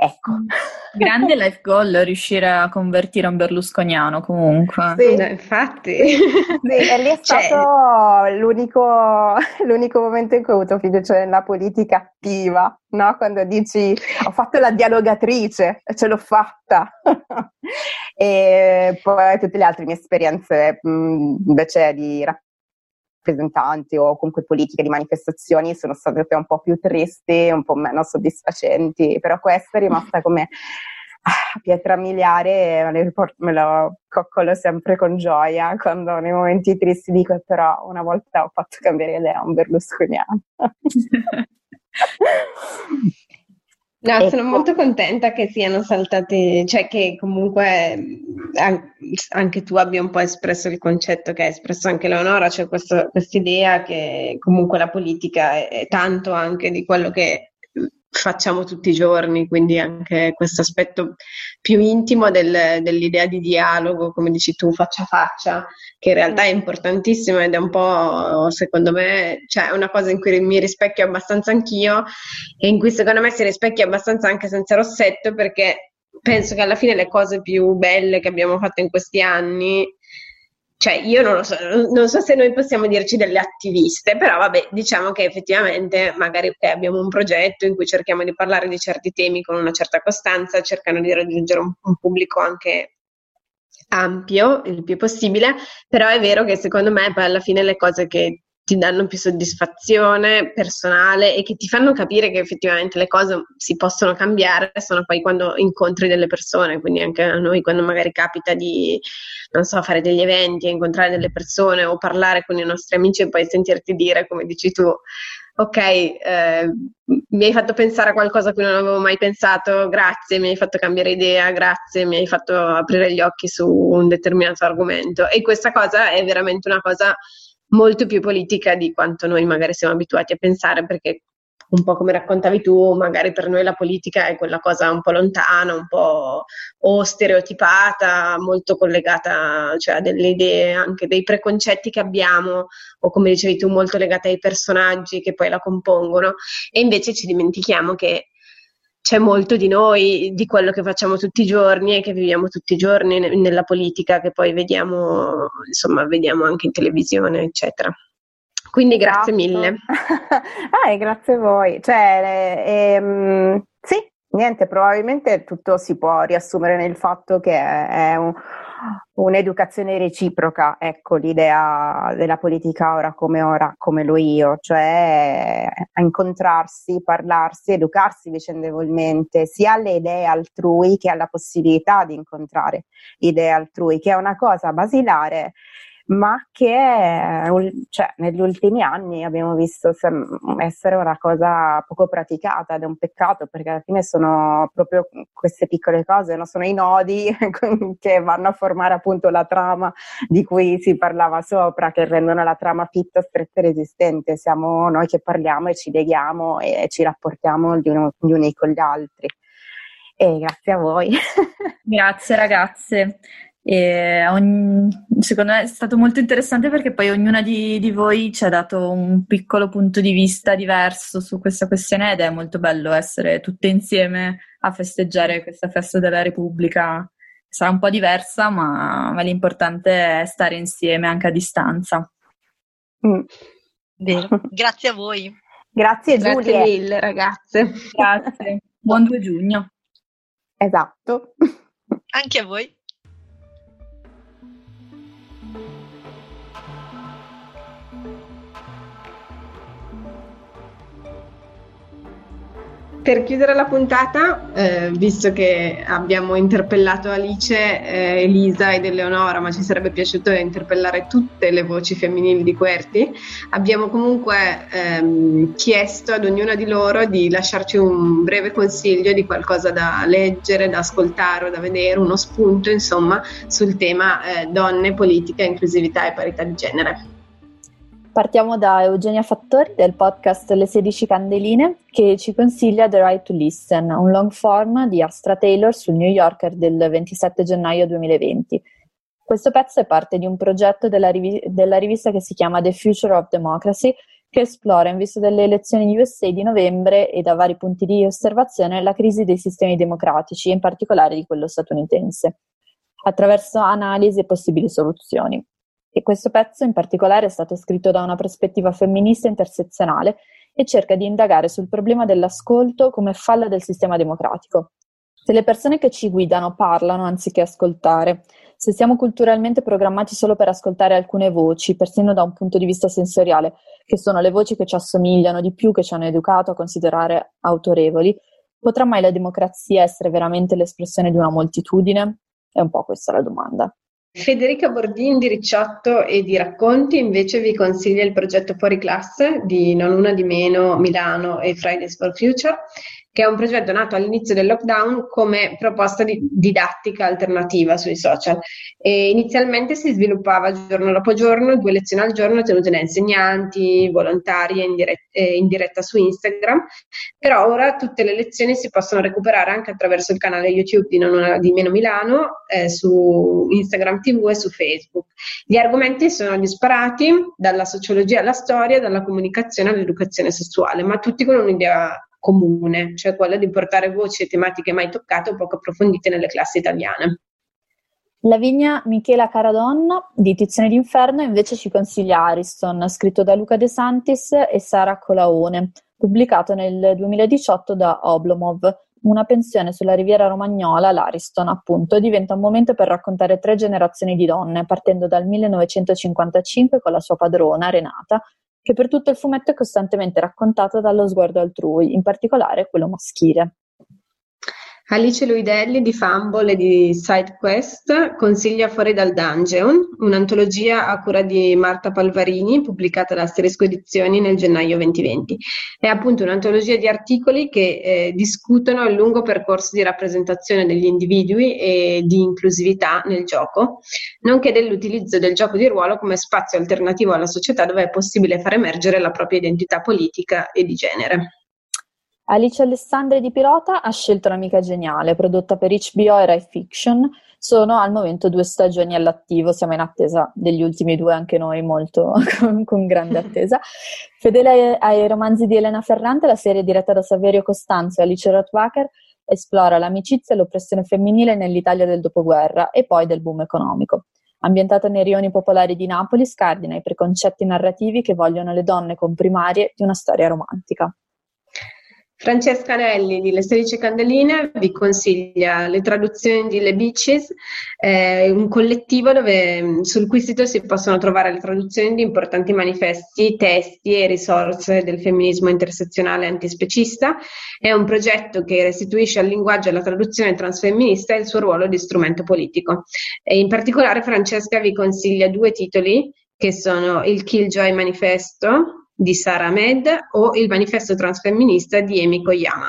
Ecco. Mm. Grande life goal riuscire a convertire un berlusconiano comunque. Sì, no, infatti. Sì, e lì è cioè stato cioè... l'unico, l'unico, momento in cui ho avuto fiducia nella politica attiva, no? Quando dici ho fatto la dialogatrice e ce l'ho fatta. e poi tutte le altre mie esperienze mh, invece di rapporto rappresentanti o comunque politiche di manifestazioni sono state un po' più tristi, un po' meno soddisfacenti, però questa è rimasta come ah, pietra miliare, me, me lo coccolo sempre con gioia quando nei momenti tristi dico però una volta ho fatto cambiare idea a un berlusconiano. No, ecco. sono molto contenta che siano saltati, cioè che comunque anche tu abbia un po' espresso il concetto che ha espresso anche Leonora, cioè questa idea che comunque la politica è, è tanto anche di quello che facciamo tutti i giorni, quindi anche questo aspetto più intimo del, dell'idea di dialogo, come dici tu, faccia a faccia, che in realtà è importantissimo ed è un po', secondo me, cioè una cosa in cui mi rispecchio abbastanza anch'io e in cui secondo me si rispecchia abbastanza anche senza rossetto perché penso che alla fine le cose più belle che abbiamo fatto in questi anni cioè io non lo so, non so se noi possiamo dirci delle attiviste, però vabbè, diciamo che effettivamente magari okay, abbiamo un progetto in cui cerchiamo di parlare di certi temi con una certa costanza, cercano di raggiungere un, un pubblico anche ampio il più possibile, però è vero che secondo me poi alla fine le cose che ti danno più soddisfazione personale e che ti fanno capire che effettivamente le cose si possono cambiare sono poi quando incontri delle persone, quindi anche a noi quando magari capita di, non so, fare degli eventi, incontrare delle persone o parlare con i nostri amici e poi sentirti dire, come dici tu, ok, eh, mi hai fatto pensare a qualcosa a cui non avevo mai pensato, grazie, mi hai fatto cambiare idea, grazie, mi hai fatto aprire gli occhi su un determinato argomento. E questa cosa è veramente una cosa molto più politica di quanto noi magari siamo abituati a pensare, perché un po' come raccontavi tu, magari per noi la politica è quella cosa un po' lontana, un po' o stereotipata, molto collegata cioè, a delle idee, anche dei preconcetti che abbiamo, o come dicevi tu, molto legata ai personaggi che poi la compongono, e invece ci dimentichiamo che c'è molto di noi, di quello che facciamo tutti i giorni e che viviamo tutti i giorni nella politica, che poi vediamo, insomma, vediamo anche in televisione, eccetera. Quindi grazie esatto. mille. ah, grazie a voi. Cioè, ehm, sì, niente, probabilmente tutto si può riassumere nel fatto che è un, un'educazione reciproca, ecco l'idea della politica ora come ora, come lo io, cioè incontrarsi, parlarsi, educarsi vicendevolmente, sia alle idee altrui che alla possibilità di incontrare idee altrui, che è una cosa basilare ma che cioè, negli ultimi anni abbiamo visto essere una cosa poco praticata ed è un peccato perché alla fine sono proprio queste piccole cose, no? sono i nodi che vanno a formare appunto la trama di cui si parlava sopra, che rendono la trama fitta, stretta e resistente. Siamo noi che parliamo e ci leghiamo e ci rapportiamo gli, uno, gli uni con gli altri. E grazie a voi. Grazie ragazze. E ogni, secondo me è stato molto interessante perché poi ognuna di, di, voi ci ha dato un piccolo punto di vista diverso su questa questione ed è molto bello essere tutte insieme a festeggiare questa festa della Repubblica. Sarà un po' diversa, ma, ma l'importante è stare insieme anche a distanza. Mm. Vero. Grazie a voi. Grazie Giulia. Grazie mille ragazze. Grazie. Buon 2 giugno. Esatto. Anche a voi. Per chiudere la puntata, eh, visto che abbiamo interpellato Alice, eh, Elisa ed Eleonora, ma ci sarebbe piaciuto interpellare tutte le voci femminili di Querti, abbiamo comunque ehm, chiesto ad ognuna di loro di lasciarci un breve consiglio di qualcosa da leggere, da ascoltare o da vedere, uno spunto insomma sul tema eh, donne, politica, inclusività e parità di genere. Partiamo da Eugenia Fattori del podcast Le 16 Candeline che ci consiglia The Right to Listen, un long form di Astra Taylor sul New Yorker del 27 gennaio 2020. Questo pezzo è parte di un progetto della, riv- della rivista che si chiama The Future of Democracy che esplora in vista delle elezioni USA di novembre e da vari punti di osservazione la crisi dei sistemi democratici, in particolare di quello statunitense, attraverso analisi e possibili soluzioni. E questo pezzo in particolare è stato scritto da una prospettiva femminista intersezionale e cerca di indagare sul problema dell'ascolto come falla del sistema democratico. Se le persone che ci guidano parlano anziché ascoltare, se siamo culturalmente programmati solo per ascoltare alcune voci, persino da un punto di vista sensoriale, che sono le voci che ci assomigliano di più, che ci hanno educato a considerare autorevoli, potrà mai la democrazia essere veramente l'espressione di una moltitudine? È un po' questa la domanda. Federica Bordin di Ricciotto e di Racconti invece vi consiglia il progetto Fuori Classe di Non Una di Meno Milano e Fridays for Future che è un progetto nato all'inizio del lockdown come proposta di didattica alternativa sui social. E inizialmente si sviluppava giorno dopo giorno, due lezioni al giorno tenute da insegnanti, volontari in, diretta, in diretta su Instagram, però ora tutte le lezioni si possono recuperare anche attraverso il canale YouTube di, non, di Meno Milano, eh, su Instagram TV e su Facebook. Gli argomenti sono disparati dalla sociologia alla storia, dalla comunicazione all'educazione sessuale, ma tutti con un'idea comune, cioè quella di portare voci e tematiche mai toccate o poco approfondite nelle classi italiane. Lavinia Michela Caradonna di Tizione d'Inferno invece ci consiglia Ariston, scritto da Luca De Santis e Sara Colaone, pubblicato nel 2018 da Oblomov. Una pensione sulla riviera romagnola, l'Ariston, appunto, diventa un momento per raccontare tre generazioni di donne, partendo dal 1955 con la sua padrona, Renata, che per tutto il fumetto è costantemente raccontata dallo sguardo altrui, in particolare quello maschile. Alice Luidelli di Fumble e di SideQuest consiglia Fuori dal Dungeon, un'antologia a cura di Marta Palvarini, pubblicata da Asterisco Edizioni nel gennaio 2020. È appunto un'antologia di articoli che eh, discutono il lungo percorso di rappresentazione degli individui e di inclusività nel gioco, nonché dell'utilizzo del gioco di ruolo come spazio alternativo alla società dove è possibile far emergere la propria identità politica e di genere. Alice Alessandri di Pilota ha scelto L'amica geniale, prodotta per HBO e Rai Fiction. Sono al momento due stagioni all'attivo, siamo in attesa degli ultimi due, anche noi molto con, con grande attesa. Fedele ai, ai, romanzi di Elena Ferrante, la serie diretta da Saverio Costanzo e Alice Rothwacker esplora l'amicizia e l'oppressione femminile nell'Italia del dopoguerra e poi del boom economico. Ambientata nei rioni popolari di Napoli, scardina i preconcetti narrativi che vogliono le donne comprimarie di una storia romantica. Francesca Nelli di Le 16 Candeline vi consiglia le traduzioni di Le Beaches, eh, un collettivo dove, sul cui sito si possono trovare le traduzioni di importanti manifesti, testi e risorse del femminismo intersezionale antispecista. È un progetto che restituisce al linguaggio e alla traduzione transfemminista il suo ruolo di strumento politico. E in particolare Francesca vi consiglia due titoli che sono il Killjoy Manifesto di Sara Med o il manifesto transfemminista di Amy Koyama.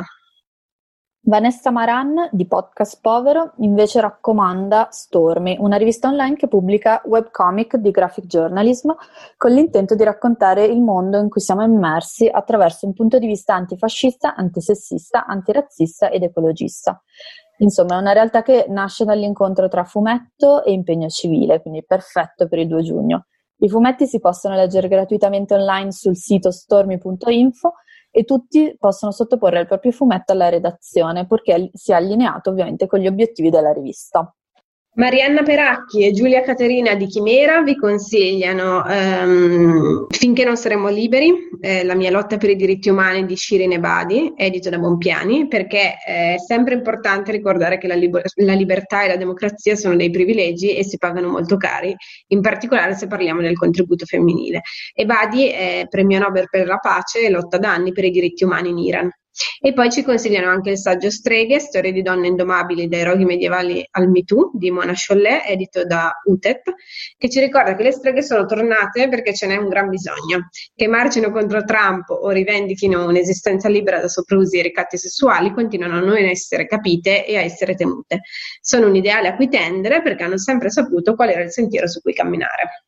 Vanessa Maran di Podcast Povero invece raccomanda Stormy, una rivista online che pubblica webcomic di graphic journalism con l'intento di raccontare il mondo in cui siamo immersi attraverso un punto di vista antifascista, antisessista, antirazzista ed ecologista. Insomma, è una realtà che nasce dall'incontro tra fumetto e impegno civile, quindi perfetto per il 2 giugno. I fumetti si possono leggere gratuitamente online sul sito stormy.info e tutti possono sottoporre il proprio fumetto alla redazione, purché sia allineato ovviamente con gli obiettivi della rivista. Marianna Peracchi e Giulia Caterina di Chimera vi consigliano um, Finché non saremo liberi, eh, la mia lotta per i diritti umani di Shirin Ebadi, edito da Bompiani, perché è sempre importante ricordare che la, liber- la libertà e la democrazia sono dei privilegi e si pagano molto cari, in particolare se parliamo del contributo femminile. Ebadi è premio Nobel per la pace e lotta da anni per i diritti umani in Iran. E poi ci consigliano anche il saggio Streghe, storie di donne indomabili dai roghi medievali al MeToo di Mona Chollet, edito da UTET, che ci ricorda che le streghe sono tornate perché ce n'è un gran bisogno, che marcino contro Trump o rivendichino un'esistenza libera da soprausi e ricatti sessuali, continuano a non essere capite e a essere temute. Sono un ideale a cui tendere perché hanno sempre saputo qual era il sentiero su cui camminare.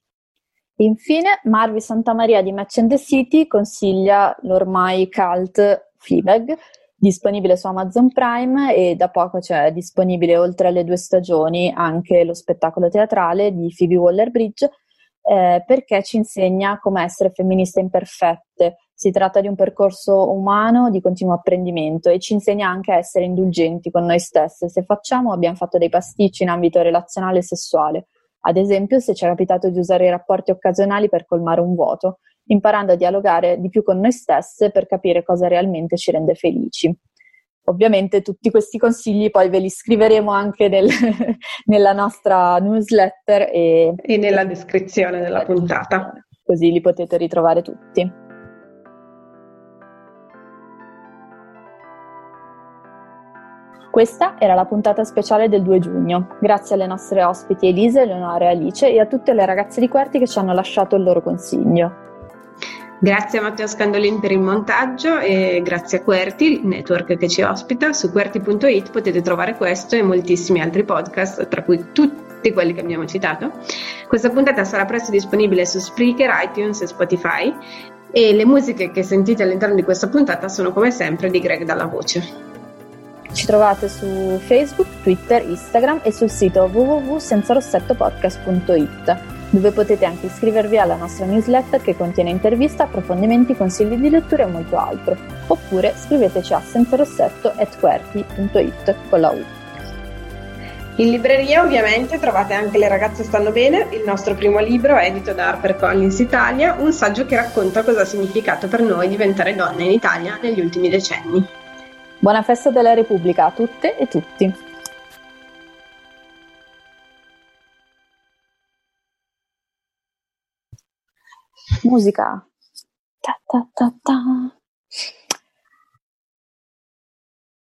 Infine, Marvi Santamaria di Match and the City consiglia l'ormai cult Fleabag, disponibile su Amazon Prime e da poco c'è disponibile oltre alle due stagioni anche lo spettacolo teatrale di Phoebe Waller-Bridge eh, perché ci insegna come essere femministe imperfette. Si tratta di un percorso umano di continuo apprendimento e ci insegna anche a essere indulgenti con noi stesse. Se facciamo, abbiamo fatto dei pasticci in ambito relazionale e sessuale ad esempio, se ci è capitato di usare i rapporti occasionali per colmare un vuoto, imparando a dialogare di più con noi stesse per capire cosa realmente ci rende felici. Ovviamente tutti questi consigli poi ve li scriveremo anche nel, nella nostra newsletter e, e nella descrizione della puntata. Così li potete ritrovare tutti. Questa era la puntata speciale del 2 giugno. Grazie alle nostre ospiti Elisa, Eleonora e Alice e a tutte le ragazze di Quarti che ci hanno lasciato il loro consiglio. Grazie a Matteo Scandolin per il montaggio e grazie a Querti, il network che ci ospita. Su querti.it potete trovare questo e moltissimi altri podcast, tra cui tutti quelli che abbiamo citato. Questa puntata sarà presto disponibile su Spreaker, iTunes e Spotify e le musiche che sentite all'interno di questa puntata sono come sempre di Greg Dalla Voce. Ci trovate su Facebook, Twitter, Instagram e sul sito www.senzarossettopodcast.it dove potete anche iscrivervi alla nostra newsletter che contiene interviste, approfondimenti, consigli di lettura e molto altro. Oppure scriveteci a senzarossetto.it con la U. In libreria ovviamente trovate anche Le ragazze stanno bene, il nostro primo libro edito da HarperCollins Italia, un saggio che racconta cosa ha significato per noi diventare donne in Italia negli ultimi decenni. Buona festa della Repubblica a tutte e tutti. Musica. Ta ta ta ta.